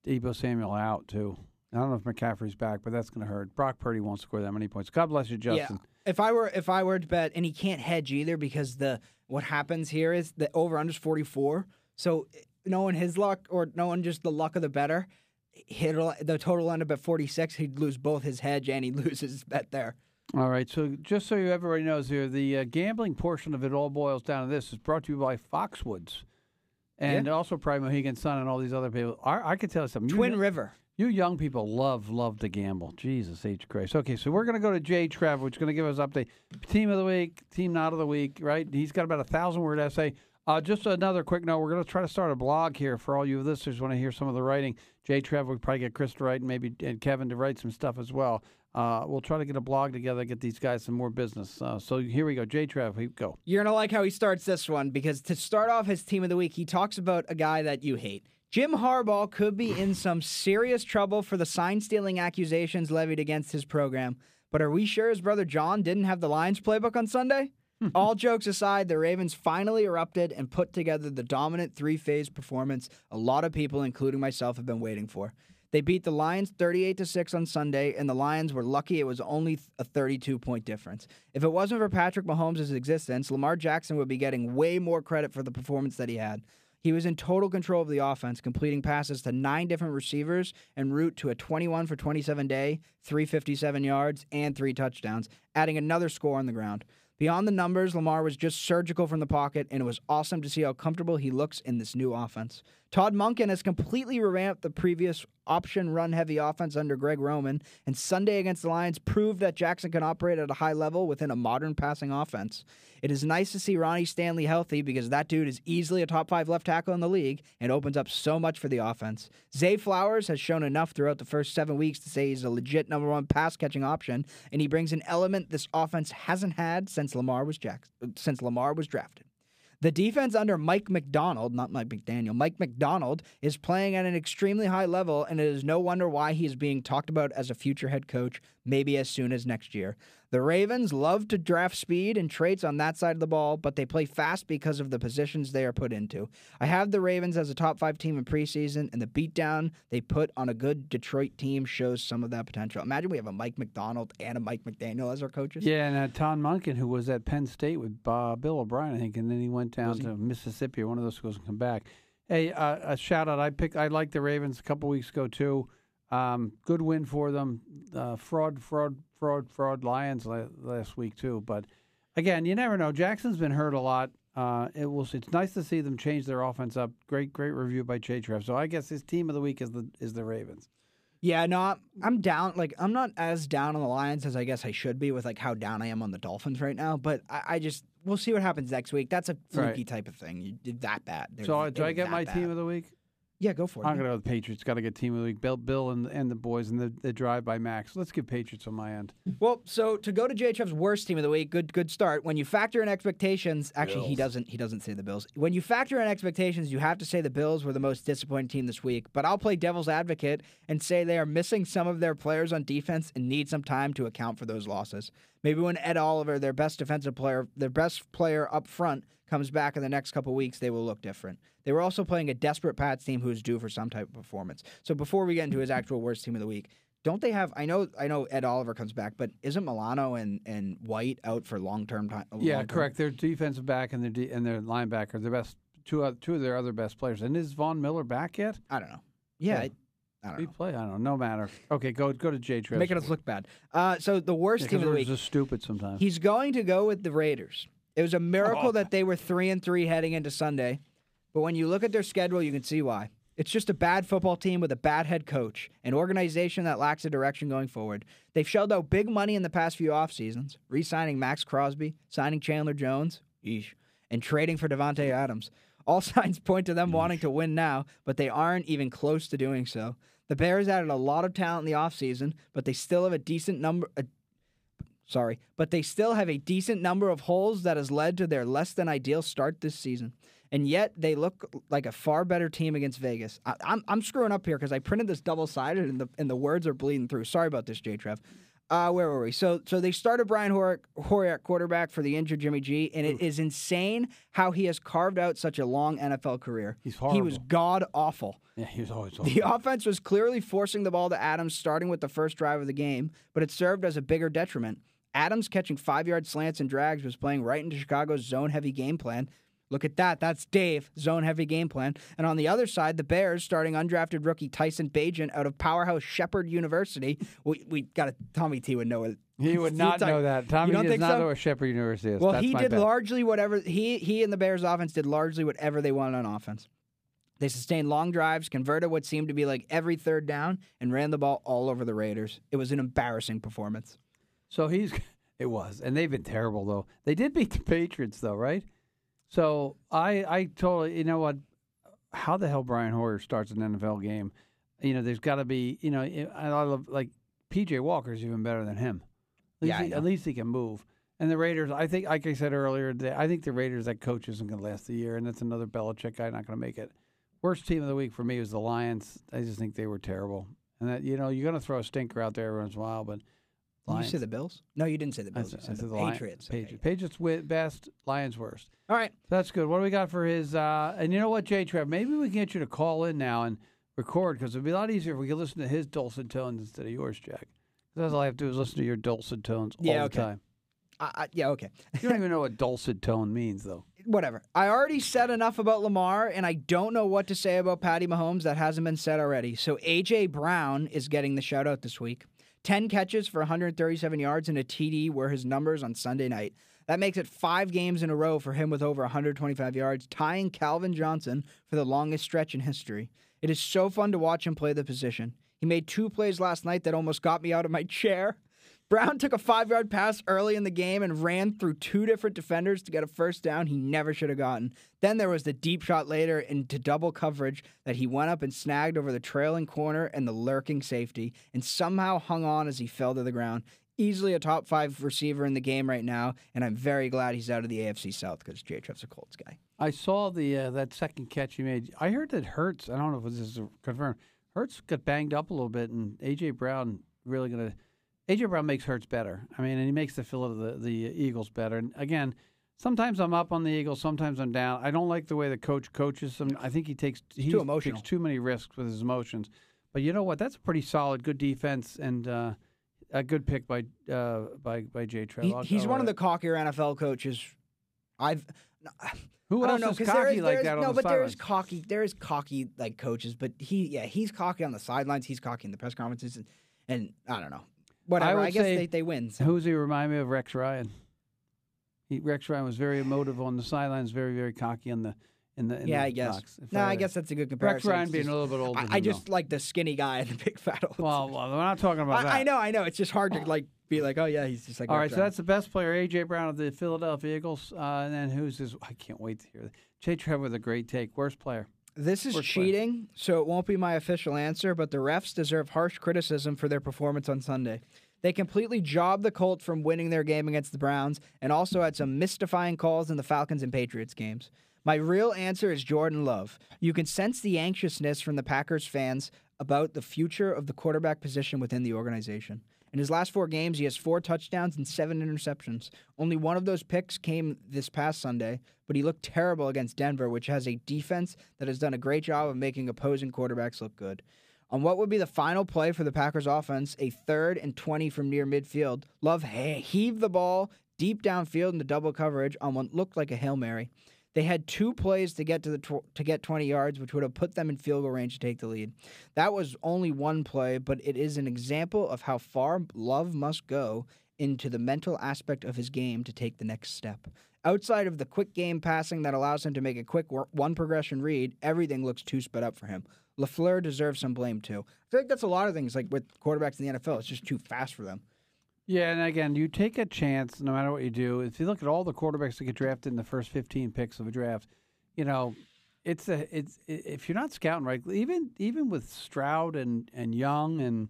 Deebo Samuel out too. I don't know if McCaffrey's back, but that's going to hurt. Brock Purdy won't score that many points. God bless you, Justin. Yeah. If I were if I were to bet, and he can't hedge either because the what happens here is the over under is 44. So knowing his luck or knowing just the luck of the better, he'll the total end up at 46. He'd lose both his hedge and he'd <laughs> lose his bet there. All right. So just so everybody knows here, the uh, gambling portion of it all Boyles down to this. It's brought to you by Foxwoods, and also Pride Mohegan Sun and all these other people. I, I can tell you something. Twin kn- River. You young people love love to gamble. Jesus H Christ. Okay, so we're gonna go to Jay Trev, which is gonna give us update. Team of the week, team not of the week, right? He's got about a thousand word essay. Uh, just another quick note: we're gonna try to start a blog here for all you listeners who want to hear some of the writing. Jay Trev, we probably get Chris to write, and maybe and Kevin to write some stuff as well. Uh, we'll try to get a blog together, get these guys some more business. Uh, so here we go. J Trev, we go. You're going to like how he starts this one because to start off his team of the week, he talks about a guy that you hate. Jim Harbaugh could be in <sighs> some serious trouble for the sign stealing accusations levied against his program. But are we sure his brother John didn't have the Lions playbook on Sunday? All jokes aside, the Ravens finally erupted and put together the dominant three phase performance a lot of people, including myself, have been waiting for. They beat the Lions 38 to 6 on Sunday, and the Lions were lucky it was only a 32 point difference. If it wasn't for Patrick Mahomes' existence, Lamar Jackson would be getting way more credit for the performance that he had. He was in total control of the offense, completing passes to nine different receivers en route to a 21 for 27 day, 357 yards, and three touchdowns, adding another score on the ground. Beyond the numbers, Lamar was just surgical from the pocket, and it was awesome to see how comfortable he looks in this new offense. Todd Monken has completely revamped the previous option run heavy offense under Greg Roman, and Sunday against the Lions proved that Jackson can operate at a high level within a modern passing offense. It is nice to see Ronnie Stanley healthy because that dude is easily a top five left tackle in the league and opens up so much for the offense. Zay Flowers has shown enough throughout the first seven weeks to say he's a legit number one pass catching option, and he brings an element this offense hasn't had since Lamar was Jackson, since Lamar was drafted. The defense under Mike Macdonald, not Mike McDaniel, Mike Macdonald is playing at an extremely high level, and it is no wonder why he is being talked about as a future head coach, maybe as soon as next year. The Ravens love to draft speed and traits on that side of the ball, but they play fast because of the positions they are put into. I have the Ravens as a top five team in preseason, and the beatdown they put on a good Detroit team shows some of that potential. Imagine we have a Mike Macdonald and a Mike McDaniel as our coaches. Yeah, and uh, Tom Monken, who was at Penn State with uh, Bill O'Brien, I think, and then he went down to Mississippi or one of those schools and come back. Hey, uh, a shout out! I pick. I like the Ravens a couple weeks ago too. Um, good win for them. Uh, fraud, fraud, fraud, fraud. Lions last week too. But again, you never know. Jackson's been hurt a lot. Uh, it will. It's nice to see them change their offense up. Great, great review by Jay Trev. So I guess his team of the week is the is the Ravens. Yeah, no, I'm down. Like I'm not as down on the Lions as I guess I should be with like how down I am on the Dolphins right now. But I, I just we'll see what happens next week. That's a fluky right. type of thing. You did that bad. They're, so do I get my bad. team of the week? Yeah, go for it. I'm going to go with Patriots. Got to get team of the week. Bill, Bill and, and the boys and the, the drive by Max. Let's give Patriots on my end. <laughs> Well, so to go to J Trev's worst team of the week, good good start. When you factor in expectations, actually Bills. he doesn't he doesn't say the Bills. When you factor in expectations, you have to say the Bills were the most disappointing team this week. But I'll play devil's advocate and say they are missing some of their players on defense and need some time to account for those losses. Maybe when Ed Oliver, their best defensive player, their best player up front, comes back in the next couple weeks, they will look different. They were also playing a desperate Pats team who is due for some type of performance. So before we get into his actual worst team of the week, don't they have? I know, I know Ed Oliver comes back, but isn't Milano and, and White out for long term time? Yeah, correct. Their defensive back and their de- and their linebacker, their best two uh, two of their other best players. And is Von Miller back yet? I don't know. Yeah. I, I don't know. play. I don't know. No matter. Okay, go go to J. Trev. Making us look bad. Uh, so the worst team of the week. Just stupid sometimes. He's going to go with the Raiders. It was a miracle oh. that they were three and three heading into Sunday, but when you look at their schedule, you can see why. It's just a bad football team with a bad head coach, an organization that lacks a direction going forward. They've shelled out big money in the past few off seasons, re-signing Maxx Crosby, signing Chandler Jones, eesh, and trading for Davante Adams. All <laughs> signs point to them mm. wanting to win now, but they aren't even close to doing so. The Bears added a lot of talent in the offseason, but they still have a decent number a sorry, but they still have a decent number of holes that has led to their less than ideal start this season. And yet they look like a far better team against Vegas. I, am I'm, I'm screwing up here because I printed this double sided and the and the words are bleeding through. Sorry about this, J Trev. Uh, where were we? So, so they started Brian Hoyer, quarterback for the injured Jimmy G, and it is insane how he has carved out such a long NFL career. He's horrible. He was god awful. Yeah, he was always awful. The offense was clearly forcing the ball to Adams, starting with the first drive of the game, but it served as a bigger detriment. Adams catching five yard slants and drags was playing right into Chicago's zone heavy game plan. Look at that. That's Dave, zone heavy game plan. And on the other side, the Bears starting undrafted rookie Tyson Bagent out of powerhouse Shepherd University. We, we got a Tommy T would know it. He would not know that. Tommy does not so? know what Shepherd University is. Well, That's he did bet. largely whatever he he and the Bears offense did largely whatever they wanted on offense. They sustained long drives, converted what seemed to be like every third down, and ran the ball all over the Raiders. It was an embarrassing performance. So he's <laughs> it was, and they've been terrible though. They did beat the Patriots though, right? So I I totally you know what? How the hell Brian Hoyer starts an NFL game? You know, there's got to be you know eh, I love like PJ Walker's even better than him. At least, Yeah, he, at least he can move. And the Raiders, I think, like I said earlier, they, I think the Raiders that coach isn't going to last the year, and that's another Belichick guy not going to make it. Worst team of the week for me was the Lions. I just think they were terrible. And that you know you're going to throw a stinker out there every once in a while, but Did you say the Bills? No, you didn't say the Bills. said, you I said the the Patriots. Okay. Patriots. Patriots win best. Lions worst. All right. That's good. What do we got for his? Uh, and you know what, Jay Trev? Maybe we can get you to call in now and record because it'd be a lot easier if we could listen to his dulcet tones instead of yours, Jack. That's all I have to do is listen to your dulcet tones all Yeah, the okay. time. I, I, yeah, okay. You don't even know what dulcet tone means, though. <laughs> Whatever. I already said enough about Lamar, and I don't know what to say about Patty Mahomes that hasn't been said already. So A.J. Brown is getting the shout out this week. 10 catches for 137 yards and a TD were his numbers on Sunday night. That makes it five games in a row for him with over 125 yards, tying Calvin Johnson for the longest stretch in history. It is so fun to watch him play the position. He made two plays last night that almost got me out of my chair. Brown took a five yard pass early in the game and ran through two different defenders to get a first down he never should have gotten. Then there was the deep shot later into double coverage that he went up and snagged over the trailing corner and the lurking safety and somehow hung on as he fell to the ground. Easily a top five receiver in the game right now, and I'm very glad he's out of the AFC South because J. Trev's a Colts guy. I saw the uh, that second catch he made. I heard that Hurts. I don't know if this is confirmed. Hurts got banged up a little bit, and AJ Brown really gonna. AJ Brown makes Hurts better. I mean, and he makes the Phil the the Eagles better. And again, sometimes I'm up on the Eagles, sometimes I'm down. I don't like the way the coach coaches them. I think he takes he too emotional. takes too many risks with his emotions. But you know what? That's a pretty solid, good defense and uh, a good pick by uh, by by Jay Trev. He- he's one of the cockier NFL coaches I've. Who I else don't know is cocky there is, like there is- that on no, the but there is cocky. There is cocky like coaches, but he, yeah, he's cocky on the sidelines. He's cocky in the press conferences, and, and I don't know, whatever. would I, guess say- they, they win. so. Who does he remind me of? Rex Ryan. He, Rex Ryan was very emotive on the sidelines, very very cocky on the in the in yeah, the I guess. box. No, I guess that's a good comparison. Rex Ryan being just- a little bit older. I, I just though. like the skinny guy and the <laughs> big fat old. well, well, we're not talking about that. I, I know, I know. It's just hard to like be like, oh yeah, he's just like. All right, so that's the best player, AJ Brown of the Philadelphia Eagles, uh, and then who's his? I can't wait to hear that. Jay Trevor with a great take. Worst player. This is cheating, so it won't be my official answer, but the refs deserve harsh criticism for their performance on Sunday. They completely jobbed the Colts from winning their game against the Browns and also had some mystifying calls in the Falcons and Patriots games. My real answer is Jordan Love. You can sense the anxiousness from the Packers fans about the future of the quarterback position within the organization. In his last four games, he has four touchdowns and seven interceptions. Only one of those picks came this past Sunday, but he looked terrible against Denver, which has a defense that has done a great job of making opposing quarterbacks look good. On what would be the final play for the Packers offense, a third and 20 from near midfield, Love he- heaved the ball deep downfield into double coverage on what looked like a Hail Mary. They had two plays to get to the tw- to get 20 yards, which would have put them in field goal range to take the lead. That was only one play, but it is an example of how far Love must go into the mental aspect of his game to take the next step. Outside of the quick game passing that allows him to make a quick one progression read, everything looks too sped up for him. LaFleur deserves some blame too. I feel like that's a lot of things like with quarterbacks in the NFL. It's just too fast for them. Yeah, and again, you take a chance no matter what you do. If you look at all the quarterbacks that get drafted in the first 15 picks of a draft, you know, it's a it's if you're not scouting right, even even with Stroud and and Young and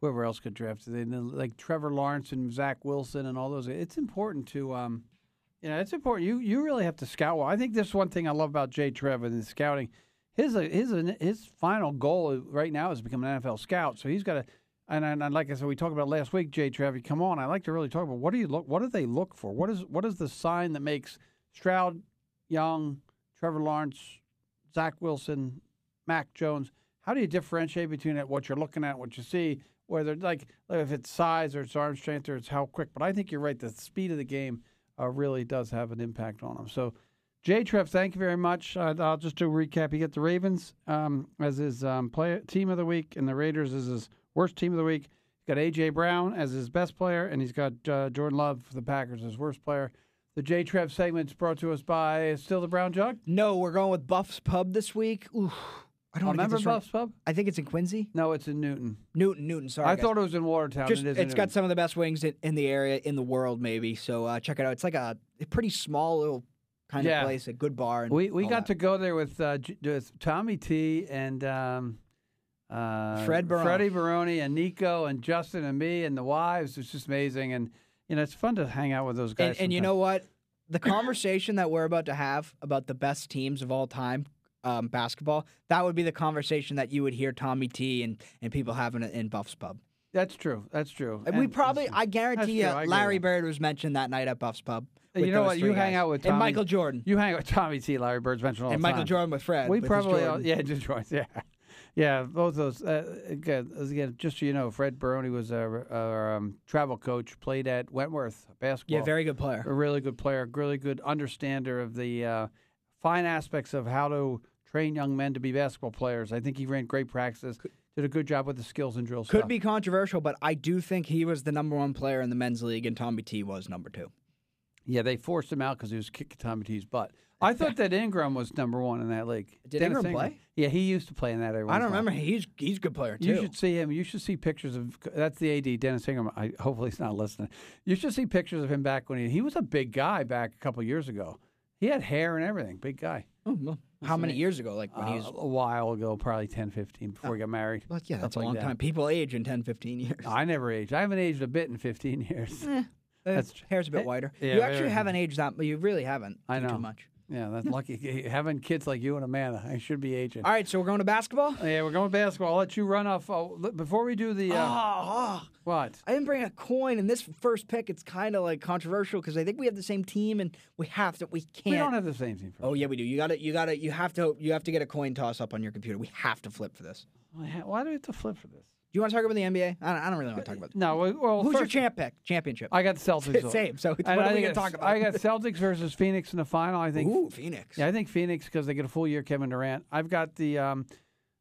whoever else got drafted, they, like Trevor Lawrence and Zach Wilson and all those, it's important to um, you know, it's important. You you really have to scout well. I think this is one thing I love about Jay Trevor and scouting. His his his final goal right now is to become an NFL scout. So he's got to and, and, and like I said, we talked about last week, Jay Trevi. Come on, I like to really talk about what do you look, what do they look for? What is what is the sign that makes Stroud, Young, Trevor Lawrence, Zach Wilson, Mac Jones? How do you differentiate between it, what you're looking at, what you see, whether like if it's size or it's arm strength or it's how quick? But I think you're right. The speed of the game uh, really does have an impact on them. So. Jay Trev, thank you very much. Uh, I'll just do a recap. You get the Ravens um, as his um, play, team of the week, and the Raiders as his worst team of the week. He's got AJ Brown as his best player, and he's got uh, Jordan Love for the Packers as worst player. The J Trev segment's brought to us by Still the Brown Jug. No, we're going with Buff's Pub this week. Ooh, I don't get Remember. Buff's Pub? I think it's in Quincy. No, it's in Newton. Newton, Newton. Sorry, I guys. thought it was in Watertown. just it is it's got some of the best wings in, in the area in the world, maybe. So uh, check it out. It's like a, a pretty small little kind Yeah. of place, a good bar. And We we got that. to go there with uh, with Tommy T and um, uh, Fred Barone. Freddie Baroni, and Nico, and Justin, and me, and the wives. It's just amazing, and you know it's fun to hang out with those guys. And, and you know what? The conversation that we're about to have about the best teams of all time, um, basketball, that would be the conversation that you would hear Tommy T and, and people having it in Buff's Pub. that's true. That's true. And we probably, I guarantee you, I Larry Bird was mentioned that night at Buff's Pub. You know what? You hang out with Tommy, T and Michael Jordan You hang out with Tommy T, Larry Bird's mentioned all and the Michael. Jordan with Fred. We with probably, all, Jordan. yeah, Detroit, <laughs> yeah, yeah. Both those. Uh, again, again, just so you know, Fred Baroni was a, a um, travel coach, played at Wentworth basketball. yeah, very good player. a really good player, a really good understander of the uh, fine aspects of how to train young men to be basketball players. I think he ran great practices, did a good job with the skills and drills. Could stuff. be controversial, but I do think he was the number one player in the men's league, and Tommy T was number two. Yeah, they forced him out because he was kicking Tommy T's butt. I thought that Ingram was number one in that league. Did Dennis Ingram play? Yeah, he used to play in that. every I don't in a remember. He's he's a good player too. You should see him. You should see pictures of that's the AD Dennis Ingram. I hopefully he's not listening. You should see pictures of him back when he he was a big guy back a couple years ago. He had hair and everything. Big guy. Oh, well, how many years ago? Like when Uh, he was. a while ago, probably 10, 15 before he got married. Well, yeah, that's a stuff like long that. time. People age in 10, 15 years. I never aged. I haven't aged a bit in 15 years. Eh, That's uh, hair's a bit eh, whiter. yeah, you actually haven't aged that, but you really haven't. I know. too much. Yeah, that's <laughs> lucky. Having kids like you and Amanda, I should be aging. All right, so we're going to basketball. Yeah, we're going to basketball. I'll let you run off. Oh, l- before we do the. Uh, Oh, oh, what? I didn't bring a coin in this first pick. It's kind of like controversial because I think we have the same team and we have to. We can't. We don't have the same team. For Oh yeah, we do. You got to. You got to. You have to. You have to get a coin toss up on your computer. We have to flip for this. Why do we have to flip for this? Do you want to talk about the NBA? I don't, I don't really want to talk about. No, well, Who's your champ pick? Championship. I got the Celtics. <laughs> Same. So what And are I we gonna talk about? I got Celtics versus Phoenix in the final. I think. Ooh, Phoenix. Yeah, I think Phoenix because they get a full year Kevin Durant. I've got the um,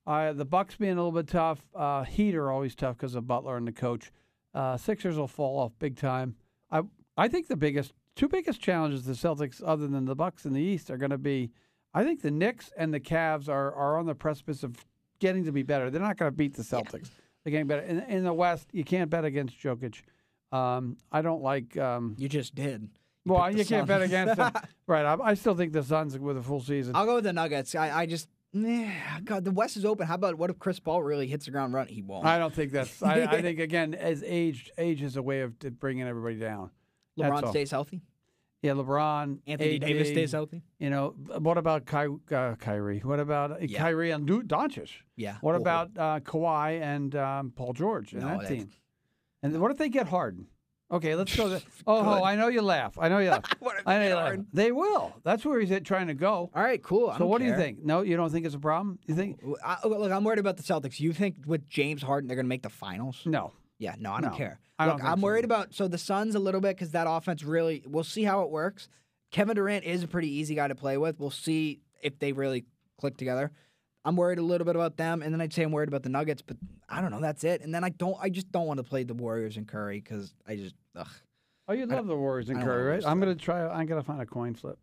uh, the Bucks being a little bit tough. Uh, Heat are always tough because of Butler and the coach. Uh, Sixers will fall off big time. I I think the biggest two biggest challenges the Celtics, other than the Bucks in the East, are going to be. I think the Knicks and the Cavs are are on the precipice of getting to be better. They're not going to beat the Celtics. They're getting better. In, in the West, you can't bet against Jokic. Um, I don't like. Um, You just did. well, you can't bet against them, <laughs> right? I, I still think the Suns with a full season. I'll go with the Nuggets. I, I just. Nah, God, the West is open. How about what if Chris Paul really hits the ground running? He won't. I don't think that's. I, I <laughs> think again, as age, age is a way of bringing everybody down. LeBron stays healthy. Yeah, LeBron, Anthony AD, Davis stays healthy. You know, what about Ky, uh, Kyrie? What about uh, Yeah. Kyrie and Du- Doncic? Yeah. What Oh, about uh, Kawhi and um, Paul George and No, that team? <laughs> And what if they get Harden? Okay, let's go. <laughs> Oh, Good. I know you laugh. I know you laugh. <laughs> What if I know they you laugh. They will. That's where he's at, trying to go. All right, cool. I So what do you think? No, you don't think it's a problem? You think? I, oh, look, I'm worried about the Celtics. You think with James Harden they're going to make the finals? No. Yeah, no, I don't No, care. I don't Look, think I'm so worried about so the Suns a little bit because that offense really. We'll see how it works. Kevin Durant is a pretty easy guy to play with. We'll see if they really click together. I'm worried a little bit about them, and then I'd say I'm worried about the Nuggets, but I don't know. That's it. And then I don't. I just don't want to play the Warriors and Curry because I just. Ugh. Oh, you love the Warriors and don't Curry, right? I'm gonna try. I'm gonna find a coin flip.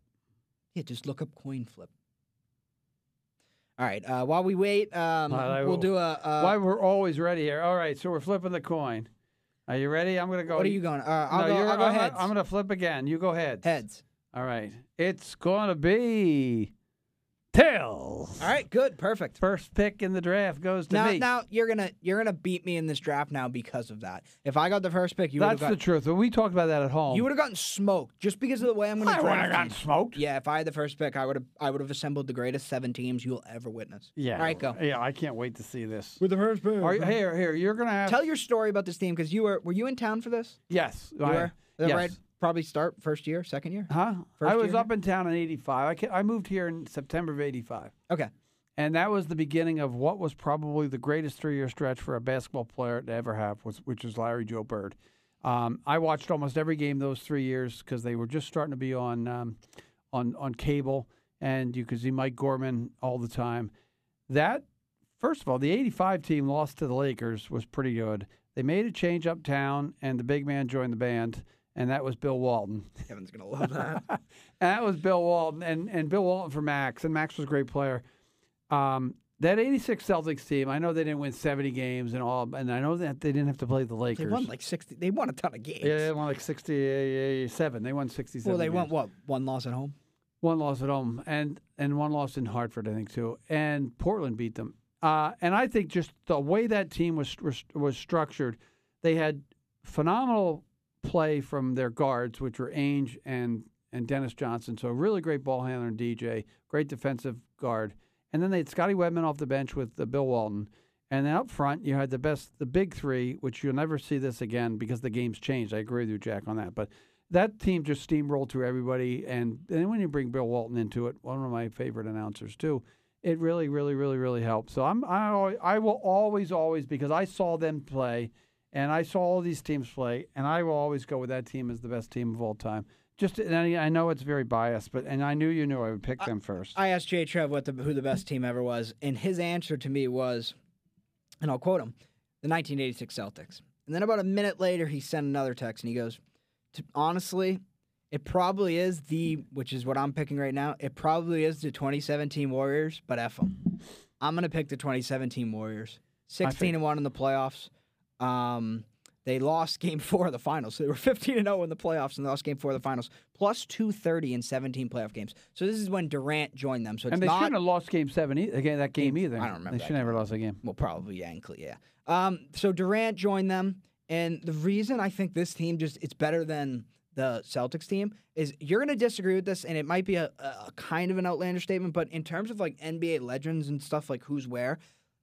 Yeah, just look up coin flip. All right. Uh, while we wait, um, we'll do a. Uh, Why we're always ready here. All right, so we're flipping the coin. Are you ready? I'm gonna go. what are you going? Uh, I'll no, go. I'll go I'm, heads. I'm gonna flip again. You go heads. heads. All right. It's gonna be tails. All right. Good. Perfect. First pick in the draft goes to Now, me. now you're gonna you're gonna beat me in this draft now because of that. If I got the first pick, you would have That's the got truth. When we talked about that at home, you would have gotten smoked just because of the way I'm gonna I would have draft. gotten you. smoked. Yeah, if I had the first pick, I would have I would have assembled the greatest seven teams you'll ever witness. Yeah. All right, go. Yeah, I can't wait to see this. With the first pick. Are you, here, here. You're gonna have. Tell your story about this team because you were were you in town for this? yes. You I- were. Is that yes. right? Probably start first year, second year. Huh? First I was year up in town in '85. I, I moved here in September of '85. Okay. And that was the beginning of what was probably the greatest three-year stretch for a basketball player to ever have, was, which is Larry Joe Bird. Um, I watched almost every game those three years because they were just starting to be on um, on on cable, and you could see Mike Gorman all the time. That first of all, the '85 team lost to the Lakers was pretty good. They made a change uptown, and the big man joined the band, and that was Bill Walton. <laughs> Kevin's gonna love that. And <laughs> that was Bill Walton, and, and Bill Walton for Max, and Max was a great player. Um, that '86 Celtics team, I know they didn't win 70 games and all, and I know that they didn't have to play the Lakers. they won like sixty. They won a ton of games. yeah, they won like 67. They won 67. well, they games. won what? One loss at home. one loss at home, and and one loss in Hartford, I think too. And Portland beat them. Uh, and I think just the way that team was was, was structured, they had phenomenal play from their guards, which were Ainge and and Dennis Johnson. So really great ball handler and DJ, great defensive guard. And then they had Scotty Wedman off the bench with uh, Bill Walton. And then up front, you had the best, the big three, which you'll never see this again because the game's changed. I agree with you, Jack, on that. But that team just steamrolled through everybody. And then when you bring Bill Walton into it, one of my favorite announcers too, it really, really, really, really helped. So I'm, I, I will always, always, because I saw them play, and I saw all these teams play, and I will always go with that team as the best team of all time. Just, and I, I know it's very biased, but and I knew you knew I would pick them first. I asked Jay Trev what the, who the best team ever was, and his answer to me was, and I'll quote him, the 1986 Celtics. And then about a minute later, he sent another text, and he goes, honestly, it probably is the, which is what I'm picking right now. It probably is the 2017 Warriors, but F them. I'm gonna pick the 2017 Warriors. 16 and one in the playoffs. Um, they lost <laughs> Game Four of the finals. So they were 15 and 0 in the playoffs and they lost Game Four of the finals. Plus 230 in 17 playoff games. So this is when Durant joined them. So it's and they not, shouldn't have lost Game Seven e- again. That game, Game- either. I don't remember They should never lost a game. Well, probably yeah, yeah. Um, so Durant joined them, and the reason I think this team just it's better than the Celtics team is you're going to disagree with this, and it might be a, a kind of an outlandish statement, but in terms of like NBA legends and stuff like who's where,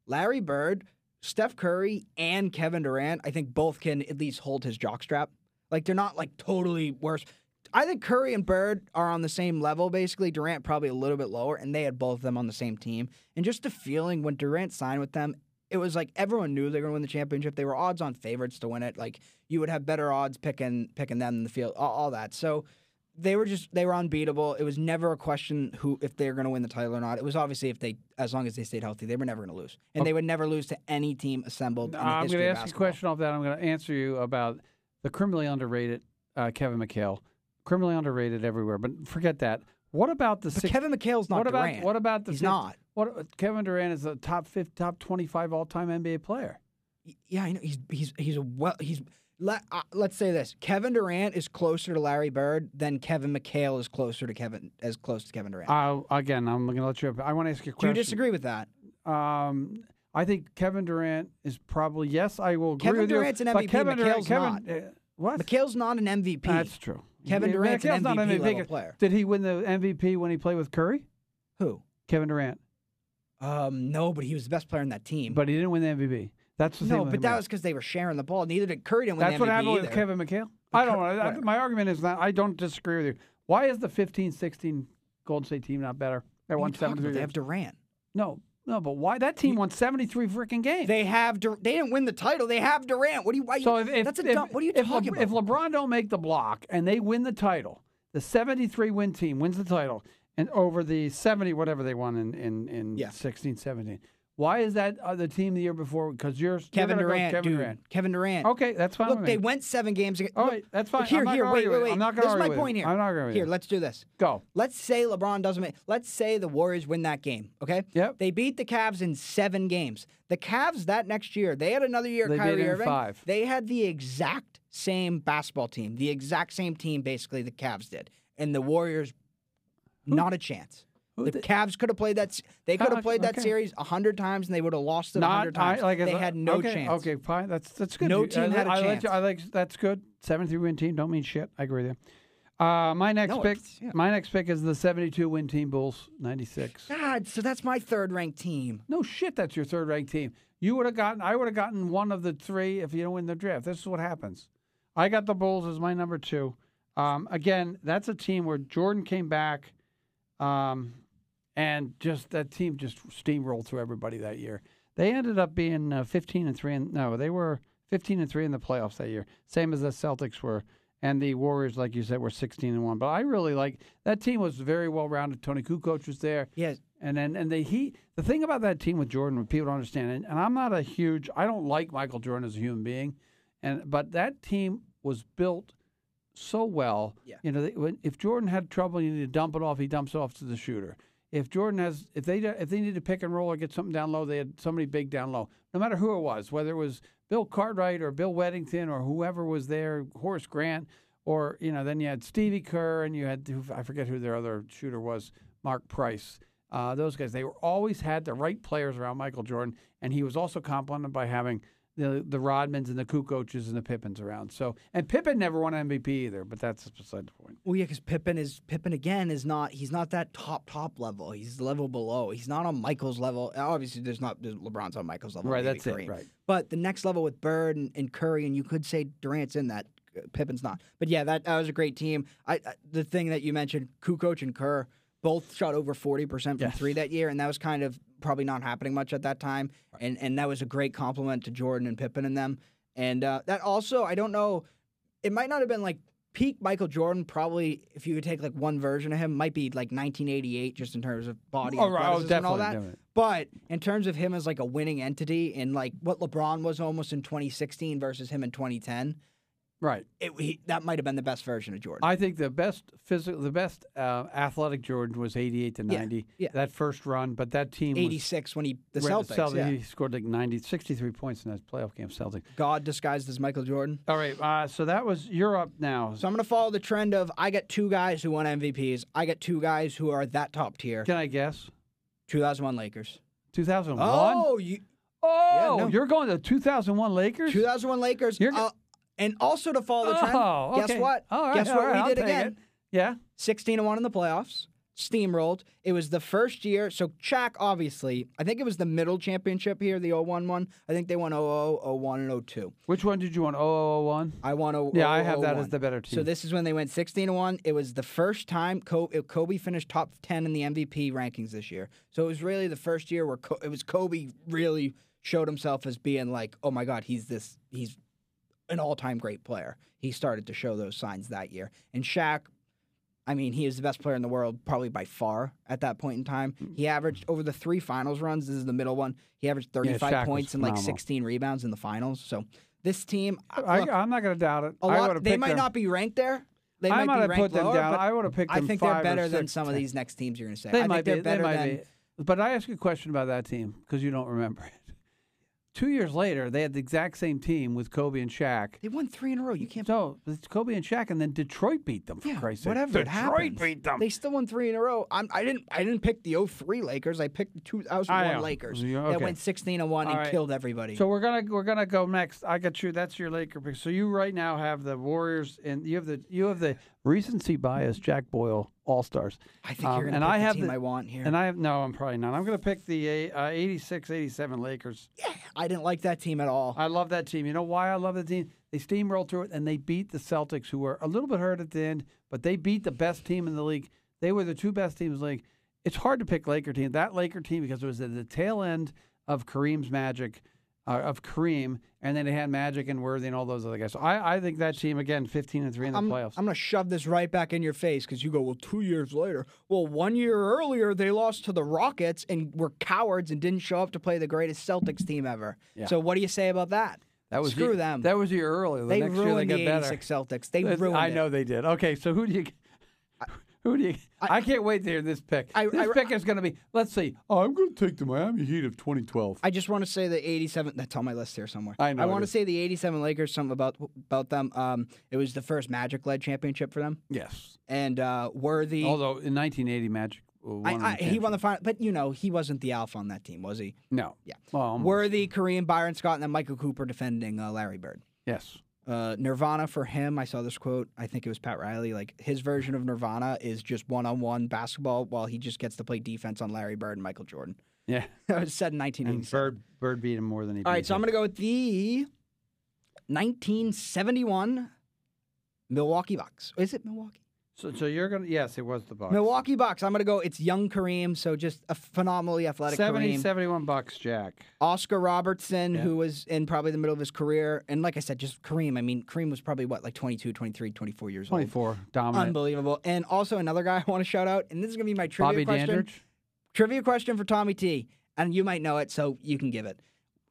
Larry Bird, Steph Curry, and Kevin Durant, I think both can at least hold his jockstrap. Like they're not like totally worse. I think Curry and Bird are on the same level, basically. Durant probably a little bit lower, and they had both of them on the same team. And just the feeling when Durant signed with them, it was like everyone knew they were going to win the championship. They were odds-on favorites to win it. Like you would have better odds picking picking them in the field, all, all that. So they were just they were unbeatable. It was never a question who if they were going to win the title or not. It was obviously if they as long as they stayed healthy, they were never going to lose, and they would never lose to any team assembled. In the I'm going to ask you a question off that. I'm going to answer you about the criminally underrated uh, Kevin McHale. Criminally underrated everywhere, but forget that. What about the But six? Kevin McHale's not what about Durant. what about the He's fifth- not. What Kevin Durant is a top fifth, top 25 all time NBA player. Yeah, I know he's he's he's a well he's. Let, uh, let's say this: Kevin Durant is closer to Larry Bird than Kevin McHale is closer to Kevin as close to Kevin Durant. Uh, again, I'm going to let you. I want to ask you a question. Do you disagree with that? Um, I think Kevin Durant is probably yes. I will agree Kevin with Durant's you. an but MVP, Kevin Durant, McHale's Kevin, not. uh, what? McHale's not an MVP. That's true. Kevin Durant's an McHale's not MVP level player. Did he win the MVP when he played with Curry? Who? Kevin Durant, Um, no, but he was the best player in that team. but he didn't win the MVP. That's the no, with but that was because they were sharing the ball. Neither did Curry win That's the what happened either. with Kevin McHale. I don't know. Whatever. My argument is that I don't disagree with you. Why is the 15-16 Golden State team not better? They're won you talking about? 73 They have. Durant. No, no, but why? That team won 73 freaking games. They have. Dur- they didn't win the title. They have Durant. What do you? Why? So if, if, that's a if, dumb. What are you talking Le- if? LeBron don't make the block and they win the title, the 73 win team wins the title, and over the 70 whatever they won in in, in Yeah. 16, 17. Why is that uh, the team the year before? Because you're you're Kevin go Durant, Kevin dude. Durant. Kevin Durant. Okay, that's fine. Look, they went seven games. Against, All look, that's fine. Here, I'm not here, wait, argue wait, wait. I'm not gonna this is my with it. point here. I'm not arguing with Here, it. let's do this. Go. Let's say LeBron doesn't make. Let's say the Warriors win that game. Okay. Yep. They beat the Cavs in seven games. The Cavs that next year, they had another year. They Kyrie in Irving. five. They had the exact same basketball team, the exact same team, basically the Cavs did, and the Warriors, not a chance. The did- Cavs could have played that. They could Oh, have played that series a hundred times, and they would have lost it a hundred I, times. like they had no okay, chance. Okay, fine. That's that's good. No You- team I, had a I chance. I like that's good. 73 win team don't mean shit. I agree with you. Uh, my next No, pick. yeah. My next pick is the 72 win team Bulls 96. God, so that's my third ranked team. No shit, that's your third ranked team. You would have gotten. I would have gotten one of the three if you don't win the draft. This is what happens. I got the Bulls as my number two. Um, again, that's a team where Jordan came back, um, and just that team just steamrolled through everybody that year. They ended up being uh, 15 and three. And no, they were 15 and three in the playoffs that year, same as the Celtics were. And the Warriors, like you said, were 16 and one. But I really like that team was very well rounded. Toni Kukoc was there. Yeah, And then and they he the thing about that team with Jordan, what people don't understand, and, and I'm not a huge I don't like Michael Jordan as a human being, and but that team was built so well. Yeah. You know, if Jordan had trouble, you need to dump it off. He dumps it off to the shooter. If Jordan has, if they if they need to pick and roll or get something down low, they had somebody big down low. No matter who it was, whether it was Bill Cartwright or Bill Wennington or whoever was there, Horace Grant, or you know, then you had Stevie Kerr and you had I forget who their other shooter was, Mark Price. uh, those guys. They were always had the right players around Michael Jordan, and he was also complemented by having the the Rodmans and the Kukocs and the Pippens around. So and Pippen never won MVP either, but that's beside the point. Well, yeah, because Pippen is Pippen again is not he's not that top top level. He's level below. He's not on Michael's level. Obviously, there's not there's LeBron's on Michael's level. Right, that's it, Kareem. right. But the next level with Bird and, and Curry, and you could say Durant's in that. Pippen's not. But yeah, that, that was a great team. I, I the thing that you mentioned, Kukoc and Kerr both shot over forty percent from Yes. three that year, and that was kind of probably not happening much at that time. And and that was a great complement to Jordan and Pippen and them. And uh, that also, I don't know, it might not have been like peak Michael Jordan. Probably, if you could take like one version of him, might be like 1988, just in terms of body Oh, right. Oh, and all that. definitely. But in terms of him as like a winning entity and like what LeBron was almost in 2016 versus him in 2010, Right. it, he, that might have been the best version of Jordan. I think the best physical, the best uh, athletic Jordan was eighty-eight to ninety. yeah. That first run, but that team was 86 when he the Right, Celtics, yeah. He scored like 90, 63 points in that playoff game. Celtics. God disguised as Michael Jordan. All right. Uh, so that was you're up now. So I'm going to follow the trend of I get two guys who won MVPs. I get two guys who are that top tier. Can I guess? 2001 Lakers. Two thousand one. Oh, you, Oh, no. you're going to 2001 Lakers? 2001 Lakers. You're- uh, and also to follow the trend, Oh, guess what? All right, guess what right, we I'll did again? it. Yeah. 16 and 1 in the playoffs. Steamrolled. It was the first year. So, Shaq, obviously, I think it was the middle championship here, the 01 one. I think they won 00, 01, and 02. Which one did you want? 0001? I won 0, Yeah, I have that 01. as the better team. So, this is when they went 16 and 1. It was the first time Kobe, uh, Kobe finished top 10 in the MVP rankings this year. So, it was really the first year where Co- it was Kobe really showed himself as being like, oh my God, he's this, he's an all time great player. He started to show those signs that year. And Shaq, I mean, he is the best player in the world, probably by far at that point in time. Hmm. He averaged over the three finals runs. This is the middle one. He averaged 35 Shaq was points and like 16 rebounds in the finals. So this team, I, I'm not going to doubt it. a lot. They might them. not be ranked there. They I might might be have ranked put them lower, down. I would have picked them I think they're better than some of these next teams you're going to say. They I might think they're be. better they might than. be. But I ask you a question about that team because you don't remember it. Two years later, they had the exact same team with Kobe and Shaq. They won three in a row. You can't. So it's Kobe and Shaq, and then Detroit beat them. For Yeah, Christ's sake, whatever. It Detroit happens. beat them. They still won three in a row. I'm, I didn't. I didn't pick the 03 Lakers. I picked the 2001 I know. Lakers You- that went 16 and one and right. killed everybody. So we're gonna we're gonna go next. I got you. That's your Laker pick. So you right now have the Warriors, and you have the you have the recency bias Jack Boyle All Stars. I think you're going to and pick I the team the- I want here. And I have no, I'm probably not. I'm gonna pick the uh, 86, 87 Lakers. Yeah, I didn't like that team at all. I love that team. You know why I love the team? They steamrolled through it and they beat the Celtics, who were a little bit hurt at the end, but they beat the best team in the league. They were the two best teams in the league. It's hard to pick Laker team. That Laker team because it was at the tail end of Kareem's magic, uh, of Kareem, and then they had Magic and Worthy and all those other guys. So I, I think that team again, fifteen and three in the I'm, playoffs. I'm going to shove this right back in your face because you go, well, two years later. Well, one year earlier, they lost to the Rockets and were cowards and didn't show up to play the greatest Celtics team ever. Yeah. So, what do you say about that? that was screw the, them. That was the earlier. The they next year they ruined got the better. 86 Celtics. They ruined I it. know they did. Okay, so who do you? Who do you? I, can't wait to hear this pick. I- this I- pick is going to be. Let's see. Oh, I'm going to take the Miami Heat of 2012. I just want to say the 87. That's on my list here somewhere. I know it want to say the 87 Lakers. Something about about them. Um, it was the first Magic-led championship for them, yes. and uh, Worthy. Although in 1980, Magic won I, I, he won the final, but you know he wasn't the alpha on that team, was he? No. Yeah. Well, almost. Worthy, Kareem, Byron Scott, and then Michael Cooper defending uh, Larry Bird. Yes. Uh, Nirvana for him, I saw this quote. I think it was Pat Riley. Like his version of Nirvana is just one-on-one basketball, while he just gets to play defense on Larry Bird and Michael Jordan. Yeah. <laughs> That was said in And Bird Bird beat him more than he. All right, so I'm going to go with the 1971 Milwaukee Bucks. Is it Milwaukee? So, so you're gonna. Yes, it was the Bucks. Milwaukee Bucks. I'm going to go. It's young Kareem, so just a phenomenally athletic 70, Kareem. 71 bucks, Jack. Oscar Robertson, Yeah. who was in probably the middle of his career. And like I said, just Kareem. I mean, Kareem was probably what, like 22, 23, 24 years old. 24, dominant. Unbelievable. And also another guy <laughs> I want to shout out, and this is going to be my trivia Bobby question. Dandridge. Trivia question for Tommy T. And you might know it, so you can give it.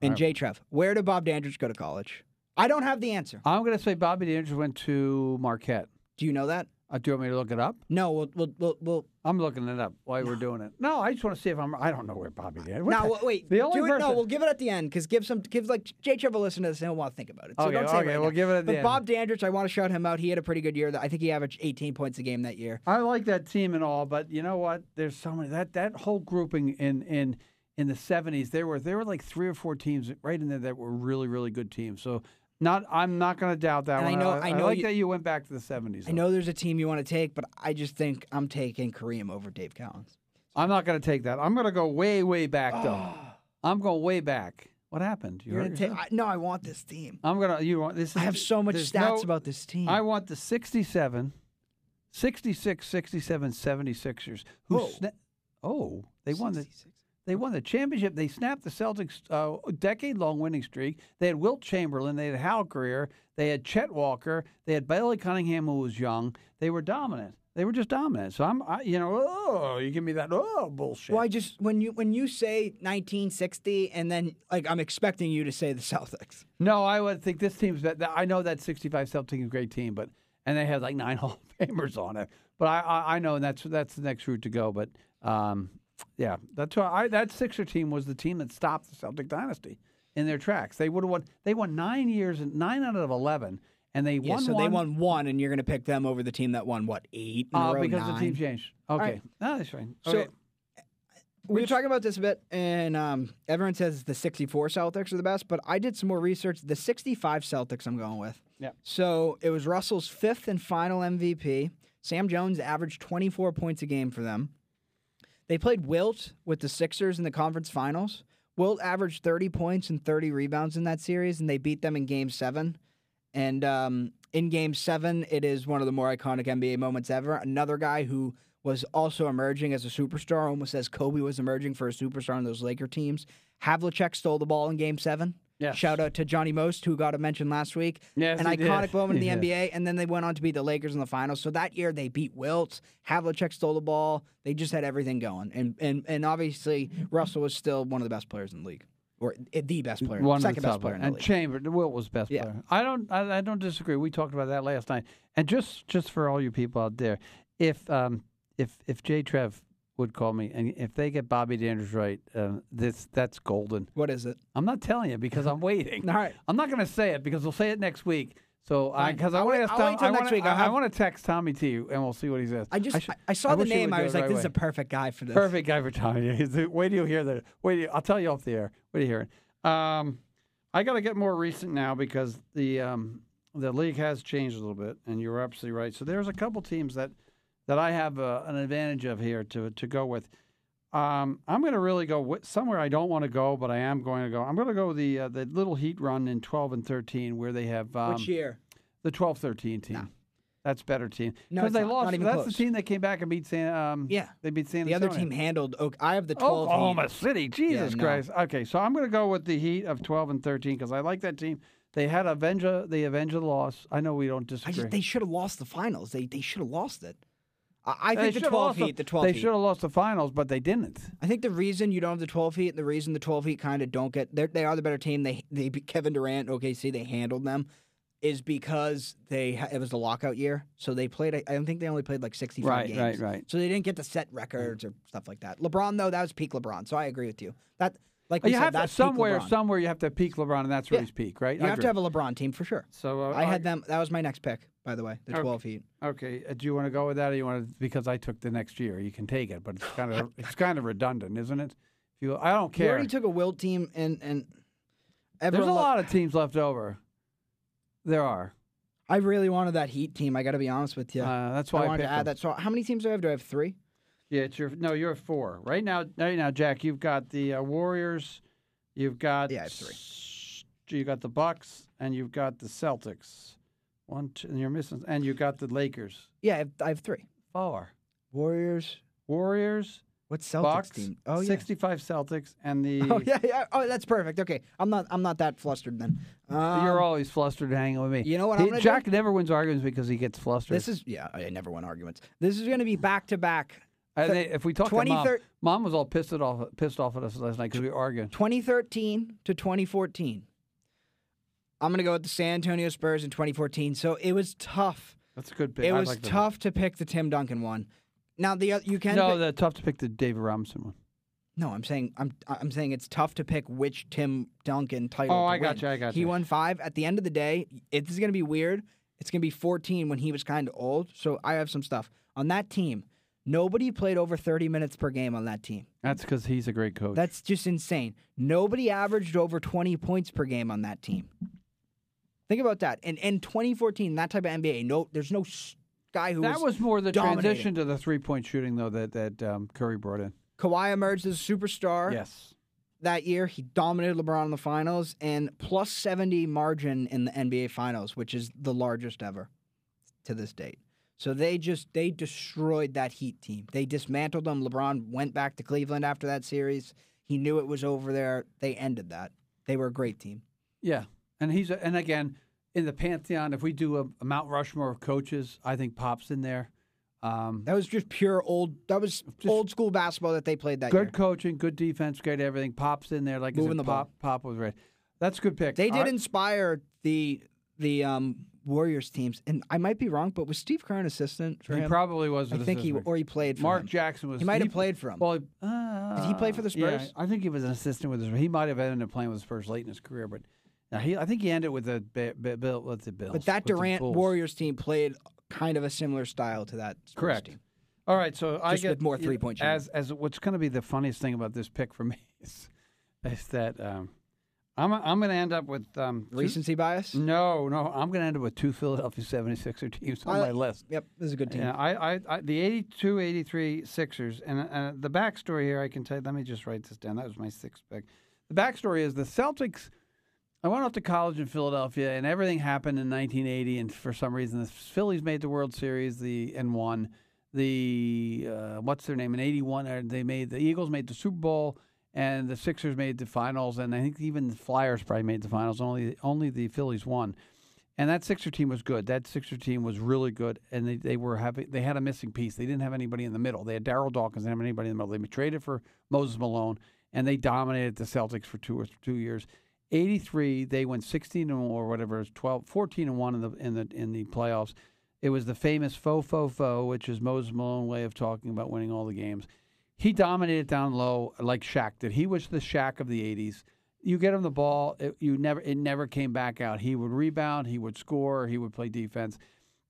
And All J Trev, where did Bob Dandridge go to college? I don't have the answer. I'm gonna say Bobby Dandridge went to Marquette. Do you know that? Uh, do you want me to look it up? No, we'll we'll we'll. we'll I'm looking it up while we're doing it. No, I just want to see if I'm. I don't know where Bobby did. What now the- wait. The only do it, no, we'll give it at the end because give some give like Jay Trevor listen to this and he'll want to think about it. So Okay, don't say okay, right we'll now. give it at the But end. Bob Dandridge, I want to shout him out. He had a pretty good year. I think he averaged 18 points a game that year. I like that team and all, but you know what? There's so many that that whole grouping in in in the '70s. There were there were like three or four teams right in there that were really really good teams. So not I'm not going to doubt that And I know- I know like you- that you went back to the '70s. I know there's a team you want to take, but I just think I'm taking Kareem over Dave Cowens. I'm not going to take that. I'm going to go way way back though. <gasps> I'm going way back. What happened? You You're hurt gonna take. I, no, I want this team. I'm gonna. You want this? Is, I have so much stats no- about this team. I want the 67, 66, 67, 76ers. Who? Sna- oh, they won the 66. They won the championship. They snapped the Celtics' uh, decade-long winning streak. They had Wilt Chamberlain. They had Hal Greer. They had Chet Walker. They had Billy Cunningham, who was young. They were dominant. They were just dominant. So I'm, I, you know, oh, you give me that oh bullshit. Well, I just when you when you say 1960 and then like I'm expecting you to say the Celtics. No, I would think this team's I know that 65 Celtics is a great team, but and they have like nine <laughs> Hall of Famers on it. But I, I, I know that's that's the next route to go. But um, yeah, that's why I, that Sixer team was the team that stopped the Celtic dynasty in their tracks. They would have won. They won nine years and nine out of eleven, and they Yeah, won. so one, they won one, and you're going to pick them over the team that won what eight in a uh, because nine? the team changed. Okay, right. no, that's fine. So Okay. we were talking about this a bit, and um, everyone says the 64 Celtics are the best, but I did some more research. The 65 Celtics I'm going with. Yeah. So it was Russell's fifth and final MVP. Sam Jones averaged 24 points a game for them. They played Wilt with the Sixers in the conference finals. Wilt averaged 30 points and 30 rebounds in that series, and they beat them in game seven. And um, in game seven, it is one of the more iconic NBA moments ever. Another guy who was also emerging as a superstar, almost as Kobe was emerging for a superstar on those Laker teams. Havlicek stole the ball in game seven. Yes. Shout out to Johnny Most, who got a mention last week. Yes, An he did. iconic moment in the <laughs> did. NBA. And then they went on to beat the Lakers in the finals. So that year they beat Wilt. Havlicek stole the ball. They just had everything going. And and and obviously Russell was still one of the best players in the league. Or eh, the best player. One second best player in the and league. Chamber, Wilt was best Yeah. player. I don't, I, I don't disagree. We talked about that last night. And just, just for all you people out there, if, um, if, if Jay Trev would call me, and if they get Bobby Danders right, uh, this, that's golden. what is it? I'm not telling you because I'm waiting. <laughs> All right. I'm not going to say it because we'll say it next week. So, I because I I'll want to ask Tom, wait till I next wanna, week. I'll I, have- want to text Tommy to you, and we'll see what he says. I just I, should- I saw the wish he name. would I was like, right this is away. a perfect guy for this. Perfect guy for Tommy. <laughs> He's the- Wait till you hear the. Wait, till you- I'll tell you off the air. Wait till you hear it. Um, I got to get more recent now because the um, the league has changed a little bit, and you're absolutely right. So there's a couple teams that that I have uh, an advantage of here to to go with. Um, I'm going to really go with somewhere I don't want to go, but I am going to go. I'm going to go the uh, the little heat run in 12 and 13 where they have um, Which year? the 12-13 team. That's better team No, because they not. lost. Not that's close. the team that came back and beat San. Um, Yeah. they beat San The other team handled. Oak I have the 12. Oklahoma Heat. City. Jesus no. Christ. Okay, so I'm going to go with the Heat of 12 and 13 because I like that team. They had avenge they avenge the loss. I know we don't I disagree. just, they should have lost the finals. They they should have lost it. I, think the 12 lost Heat. The 12 They Heat. should have lost the finals, but they didn't. I think the reason you don't have the 12 Heat and the reason the 12 Heat kind of don't get they are the better team. They they beat <laughs> Kevin Durant, OKC, they handled them is because they it was the lockout year. So they played I don't think they only played like 65 Right, games. right, right. So they didn't get to set records mm. or stuff like that. LeBron though, that was peak LeBron. So I agree with you. That like you have to, somewhere, somewhere you have to peak LeBron, and that's where Yeah. he's peak, right? You I have to have a LeBron team for sure. So uh, I had them. That was my next pick, by the way. The Okay. 12 Heat. Okay, uh, do you want to go with that, or you want to? Because I took the next year, you can take it, but it's kind of <laughs> it's kind of redundant, isn't it? If you, I don't care. You already took a Wilt team, and and There's a lo- lot of teams left over. There are. I really wanted that Heat team. I got to be honest with you. Uh, that's why I, wanted picked to add them. that. So how many teams do I have? Do I have three? Yeah, it's your no. You're four right now. Right now, Jack, you've got the uh, Warriors, you've got Yeah, I have three. You got the Bucks, and you've got the Celtics. One, two, and you're missing, and you got the Lakers. Yeah, I have, I have three. Four Warriors. Warriors, What Celtics Bucks, team? Oh yeah. 65 Celtics, and <laughs> the. Oh yeah, yeah. Oh, that's perfect. Okay, I'm not. I'm not that flustered then. Um, You're always flustered hanging with me. you know what He- I'm gonna do? Jack never wins arguments because he gets flustered. This is yeah. I never win arguments. This is going to be back to back. And they- if we talk to 20 mom, mom was all pissed off, pissed off at us last night because we were arguing. 2013 to 2014. I'm going to go with the San Antonio Spurs in 2014. So it was tough That's a good pick. It I was like tough to pick the Tim Duncan one. Now the oth- you can No, pick- the tough to pick the David Robinson one. no. I'm saying I'm I'm saying it's tough to pick which Tim Duncan title. Oh, I got win. you, I got He you. won five. At the end of the day, it's going to be weird. It's going to be 14 when he was kind of old. So I have some stuff on that team. Nobody played over 30 minutes per game on that team. That's because he's a great coach. That's just insane. Nobody averaged over 20 points per game on that team. Think about that. And in 2014, that type of NBA, no, there's no guy who that was more the dominating. transition to the three point shooting though that that um, Curry brought in. Kawhi emerged as a superstar Yes. that year. He dominated LeBron in the finals and plus 70 margin in the NBA finals, which is the largest ever to this date. So they just they destroyed that Heat team. They dismantled them. LeBron went back to Cleveland after that series. He knew it was over there. They ended that. They were a great team. Yeah, and he's a, and again in the pantheon. If we do a, a Mount Rushmore of coaches, I think Pop's in there. Um, That was just pure old. That was old school basketball that they played that good year. coaching, good defense, great everything. Pop's in there. Like Moving the ball. Pop, Pop was right. That's a good pick. They All did right. inspire the the um, Warriors teams, and I might be wrong, but was Steve Kerr an assistant for He him? probably was. I an think he or he played for Mark him. Jackson was. He might have played for him. Well, uh, Did he play for the Yeah, Spurs? I think he was an assistant with the He might have ended up playing with the Spurs late in his career, but now he. I think he ended with the Bi- Bi- Bill. What's the Bills? But that Durant Warriors team played kind of a similar style to that Spurs Correct. team. All right, so I Just get with more three-point. As as what's going to be the funniest thing about this pick for me <laughs> is, is that um, I'm I'm going to end up with um, two- Recency bias. No, no, I'm going to end up with two Philadelphia 76er teams on I- my list. Yep, this is a good team. Yeah, I, I, I, the 82 83 Sixers, and uh, the backstory here, I can tell you, let me just write this down. That was my sixth pick. The backstory is the Celtics. I went off to college in Philadelphia, and everything happened in 1980, and for some reason, the Phillies made the World Series the and won. The, uh, what's their name, in 81, uh, they made, the Eagles made the Super Bowl, and the Sixers made the finals, and I think even the Flyers probably made the finals. Only, only the Phillies won. And that Sixer team was good. That Sixer team was really good, and they, they were having they had a missing piece. They didn't have anybody in the middle. They had Darryl Dawkins. They didn't have anybody in the middle. They traded for Moses Malone, and they dominated the Celtics for two or two years. Eighty three, they went sixteen and or whatever, it was 12, 14 and one in the in the in the playoffs. It was the famous faux faux faux, which is Moses Malone way of talking about winning all the games. He dominated down low like Shaq did. He was the Shaq of the '80s you get him the ball, it, you never it never came back out. He would rebound, he would score, he would play defense.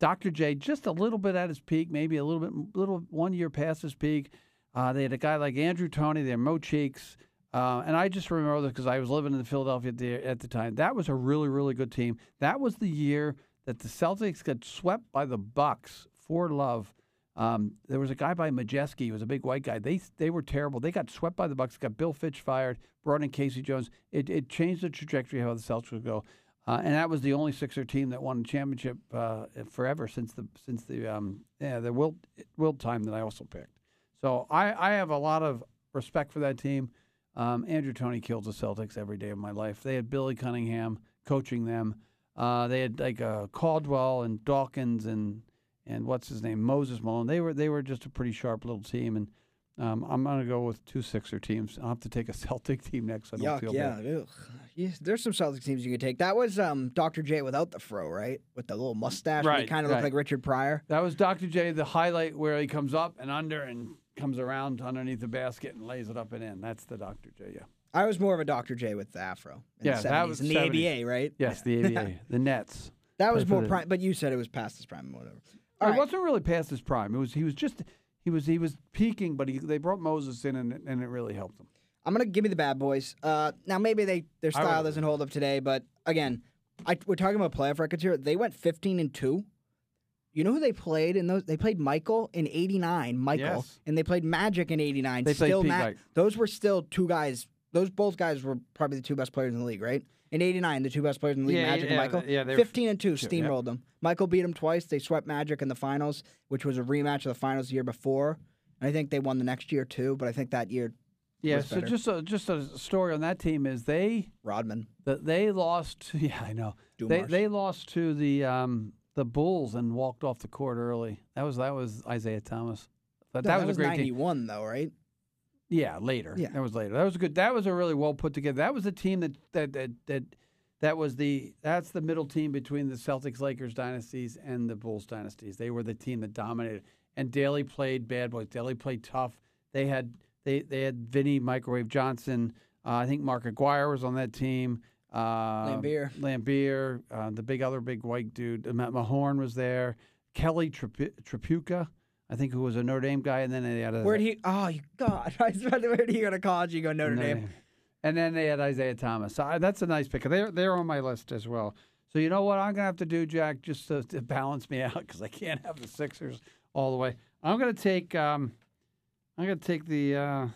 Dr. J just a little bit at his peak, maybe a little bit little one year past his peak. Uh, they had a guy like Andrew Toney, they had Mo Cheeks, uh, and I just remember this because I was living in Philadelphia at the, at the time. That was a really really good team. That was the year that the Celtics got swept by the Bucks for love. Um, there was a guy by Mokeski. He was a big white guy. They they were terrible. They got swept by the Bucks. Got Bill Fitch fired. Brought in K.C. Jones. It it changed the trajectory of how the Celtics would go. Uh, and that was the only Sixer team that won a championship uh, forever since the since the um, yeah the Wilt Wilt time that I also picked. So I, I have a lot of respect for that team. Um, Andrew Toney kills the Celtics every day of my life. They had Billy Cunningham coaching them. Uh, they had like uh, Caldwell and Dawkins and and what's his name Moses Malone. They were they were just a pretty sharp little team. And um, I'm gonna go with two Sixer teams. I'll have to take a <laughs> Celtic team next. I don't Yuck, feel yeah. Yeah, There's some Celtics teams you could take. That was um, Dr. J without the fro, right? With the little mustache. He Right, kind of looked like Richard Pryor. That was Dr. J, the highlight where he comes up and under and comes around underneath the basket and lays it up and in. That's the Dr. J. Yeah. I was more of a Dr. J with the afro. In Yeah, the 70s, that was in the 70s. ABA, right? Yes, the ABA, <laughs> the Nets. That was more prime, but you said it was past his prime, whatever. All it right. wasn't really past his prime. It was he was just he was he was peaking, but he they brought Moses in and and it really helped him. I'm gonna give me the bad boys. Uh, now maybe they their style doesn't hold up today, but again, I, we're talking about playoff records here. They went 15 and two. You know who they played in those? They played Michael in '89, Michael, Yes. and they played Magic in '89. They played still, Pete Ma- those were still two guys. Those both guys were probably the two best players in the league, right? In '89, the two best players in the league, Yeah, Magic yeah, and Michael. yeah, they were 15 and two, steamrolled them. Michael beat them twice. They swept Magic in the finals, which was a rematch of the finals the year before. I think they won the next year too, but I think that year Yeah, was so better. just a just a story on that team is they Rodman. that they lost. <laughs> Yeah, I know. They Dumars. they lost to the um the Bulls and walked off the court early. That was that was Isiah Thomas. But No, that, was, a great team. 91 though, right? Yeah, later. Yeah. that was later. That was a good. That was a really well put together. That was a team that that that that that was the that's the middle team between the Celtics Lakers dynasties and the Bulls dynasties. They were the team that dominated. And Daly played bad boys. Daly played tough. They had they they had Vinny Microwave Johnson. Uh, I think Mark Aguirre was on that team. Uh, Laimbeer. Laimbeer, uh, the big other big white dude. Matt Mahorn was there. Kelly Tripucka, I think, who was a Notre Dame guy, and then they had a where'd he? Oh, you God! <laughs> I was about to, where did he go to college? You go Notre, Notre Dame. Dame. And then they had Isiah Thomas. So I, that's a nice pick. They're they're on my list as well. So you know what I'm gonna have to do, Jack, just to, to balance me <laughs> out because I can't have the Sixers all the way. I'm gonna take um, I'm gonna take the uh, I'm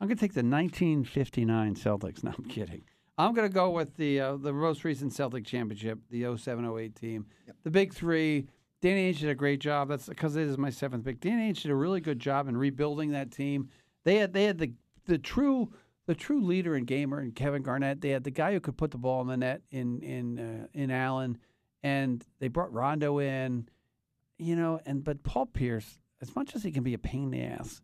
gonna take the 1959 Celtics. <laughs> No, I'm kidding. I'm gonna go with the uh, the most recent Celtic championship, the 07-08 team, yep. the big three. Danny Ainge did a great job. That's because it is my seventh pick. Danny Ainge did a really good job in rebuilding that team. They had they had the the true the true leader and gamer in Kevin Garnett. They had the guy who could put the ball in the net in in uh, in Allen, and they brought Rondo in, you know. And but Paul Pierce, as much as he can be a pain in the ass,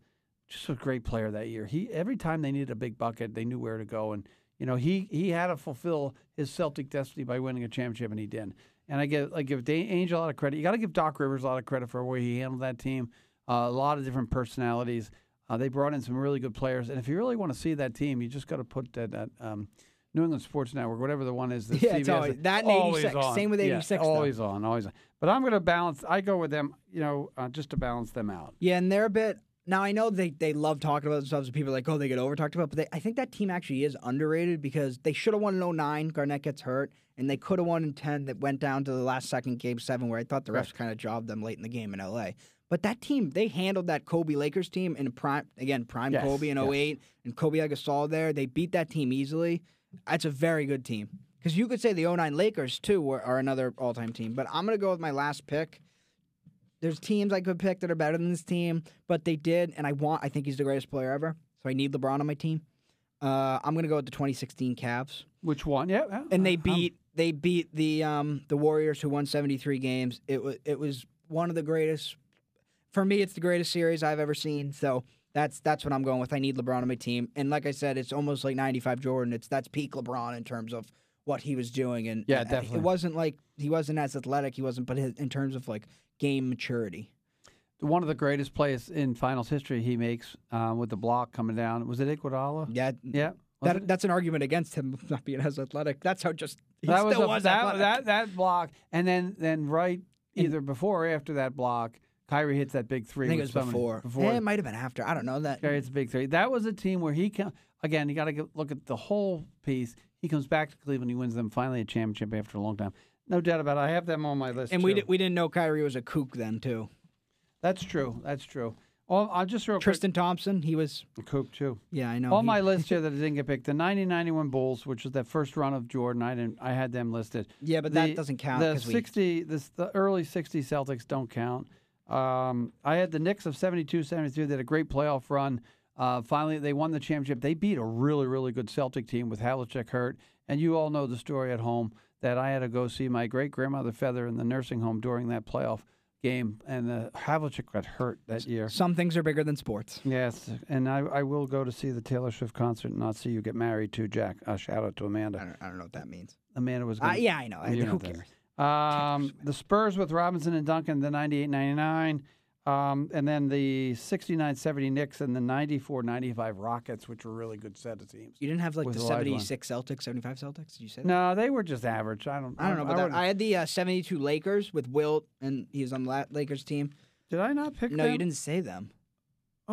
just a great player that year. He every time they needed a big bucket, they knew where to go, and you know he he had to fulfill his Celtic destiny by winning a championship, and he did. And I give I give Ainge a lot of credit. You got to give Doc Rivers a lot of credit for the way he handled that team. Uh, a lot of different personalities. Uh, they brought in some really good players, and if you really want to see that team, you just got to put that. that um, New England Sports Network, whatever the one is, that <laughs> yeah, it's always, that always 86. On. Same with 86. Yeah, always on, always on. But I'm going to balance. I go with them, you know, uh, just to balance them out. Yeah, and they're a bit. Now I know they, they love talking about themselves, and people are like, oh, they get over talked about. But they, I think that team actually is underrated because they should have won in 09. Garnett gets hurt, and they could have won in 10. That went down to the last second, game seven, where I thought the refs right. kind of jobbed them late in the game in LA. But that team, they handled that Kobe Lakers team in prime again, prime yes, Kobe in yes. 08 and Kobe Gasol there. They beat that team easily. That's a very good team. Because you could say the 09 Lakers too were, are another all time team. But I'm gonna go with my last pick. There's teams I could pick that are better than this team, but they did, and I want I think he's the greatest player ever. So I need LeBron on my team. Uh, I'm gonna go with the 2016 Cavs. Which one? Yeah, yeah. and they beat um, they beat the um, the Warriors who won 73 games. It was it was one of the greatest for me, it's the greatest series I've ever seen. So that's that's what I'm going with. I need LeBron on my team, and like I said, it's almost like '95 Jordan. It's that's peak LeBron in terms of what he was doing, and yeah, definitely. It wasn't like he wasn't as athletic. He wasn't, but in terms of like game maturity. One of the greatest plays in finals history he makes uh, with the block coming down. Was it Iguodala? Yeah, yeah. That, that's an argument against him <laughs> not being as athletic. That's how just he that was, a, was that, that, that block, and then then right either before or after that block, Kyrie hits that big three. I think it was before. before. Yeah, it might have been after. I don't know that. Kyrie hits a big three. That was a team where he can again. You got to look at the whole piece. He comes back to Cleveland. He wins them finally a championship after a long time. No doubt about it. I have them on my list. And too. we di- we didn't know Kyrie was a kook then too. That's true. That's true. Oh, I'll just real Tristan quick. Thompson, he was a kook too. Yeah, I know. On my list <laughs> here that didn't get picked, the 1991 Bulls, which was that first run of Jordan, I didn't. I had them listed. Yeah, but the, that doesn't count. The 60, we... this, the early 60 Celtics don't count. Um, I had the Knicks of 72 73. They had a great playoff run. Uh, finally, they won the championship. They beat a really, really good Celtic team with Havlicek hurt. And you all know the story at home that I had to go see my great grandmother Feather in the nursing home during that playoff game. And uh, Havlicek got hurt that year. Some things are bigger than sports. Yes. And I, I will go to see the Taylor Swift concert and not see you get married to Jack. Uh, shout out to Amanda. I don't, I don't know what that means. Amanda was uh, Yeah, I know. I, who cares? Um, the Spurs with Robinson and Duncan, the 98 99. Um, and then the 69 70 Knicks and the 94 95 Rockets, which were really good set of teams. You didn't have like the 76 Celtics, 75 Celtics? Did you say that? No, they were just average. I don't I don't know about I that. I had the uh, 72 Lakers with Wilt, and he was on the Lakers team. Did I not pick them? No, them? you didn't say them.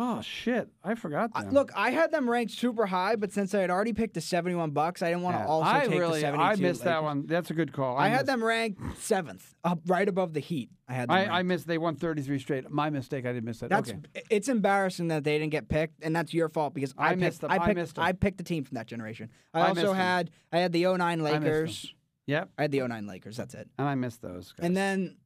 Oh shit! I forgot them. I, look, I had them ranked super high, but since I had already picked the seventy-one bucks, I didn't want to yeah, also I take really, the seventy-two. I missed that one. That's a good call. I, I had them ranked seventh, up right above the Heat. I had. I, I, missed. They won thirty-three straight. My mistake. I didn't miss that. That's. Okay. It's embarrassing that they didn't get picked, and that's your fault because I, I missed them. I picked. missed them. I picked the team from that generation. I, I also had. Them. I had the 09 Lakers. Yep. I had the 09 Lakers. That's it. And I missed those. Guys. And then.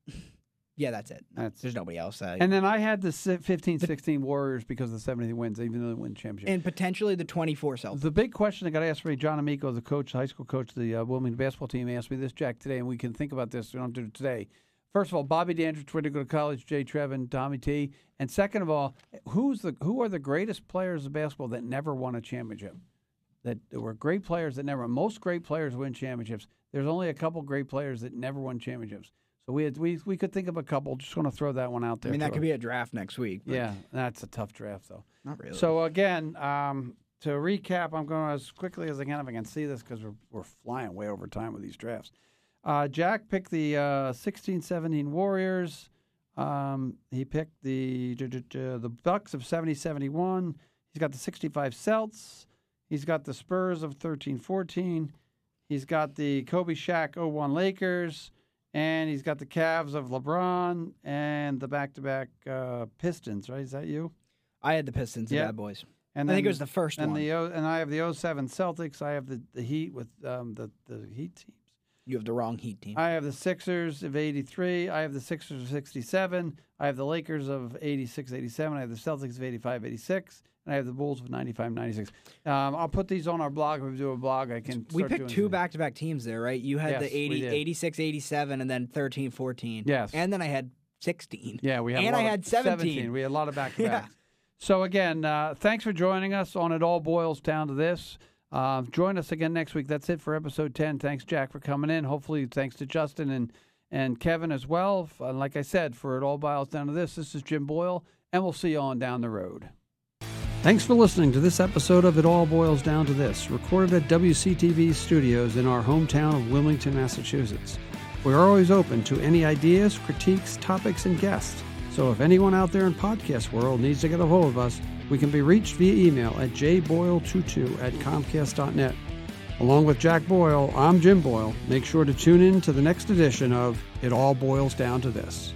Yeah, that's it. That's, There's nobody else. Uh, and then I had the 15 16 Warriors because of the 70 wins, even though they win championship. And potentially the 24 Celtics. The big question I got asked for me, John Amico, the coach, high school coach of the uh, Wilmington basketball team, asked me this, Jack, today, and we can think about this. We don't do it today. First of all, Bobby Dandridge went to go to college, Jay Trevin, Tommy T. And second of all, who's the who are the greatest players of basketball that never won a championship? that there were great players that never. Most great players win championships. There's only a couple great players that never won championships. So we had, we we could think of a couple. Just want to throw that one out there. I mean, that could be a draft next week. Yeah, that's a tough draft though. Not really. So again, um, to recap, I'm going as quickly as I can if I can see this because we're we're flying way over time with these drafts. Uh, Jack picked the uh, 16 17 Warriors. Um, he picked the the Bucks of 70 71. He's got the 65 Celts. He's got the Spurs of 13 14. He's got the Kobe Shaq 01 Lakers. And he's got the Cavs of LeBron and the back to back Pistons, right? Is that you? I had the Pistons, the Yeah. bad boys. And I think it was the first and one. the and I have the 07 Celtics. I have the, the Heat with um, the the Heat teams. You have the wrong Heat team. I have the Sixers of 83. I have the Sixers of 67. I have the Lakers of 86, 87. I have the Celtics of 85, 86. And I have the Bulls with 95, 96. Um, I'll put these on our blog. If we do a blog, I can. we picked two back to back teams there, right? You had Yes, the we 80, 86, 87, and then 13, 14. Yes. And then I had 16. Yeah, we had And I had 17. We had a lot of <laughs> back to Yeah. So again, uh, thanks for joining us on It All Boyles Down to This. Uh, join us again next week. That's it for episode 10. Thanks, Jack, for coming in. Hopefully, thanks to Justin and, and Kevin as well. Uh, like I said, for It All Boyles Down to This, this is Jim Boyle, and we'll see you on down the road. Thanks for listening to this episode of It All Boyles Down to This, recorded at WCTV studios in our hometown of Wilmington, Massachusetts. We're always open to any ideas, critiques, topics, and guests. So if anyone out there in podcast world needs to get a hold of us, we can be reached via email at jboyle22 at comcast.net. Along with Jack Boyle, I'm Jim Boyle. Make sure to tune in to the next edition of It All Boyles Down to This.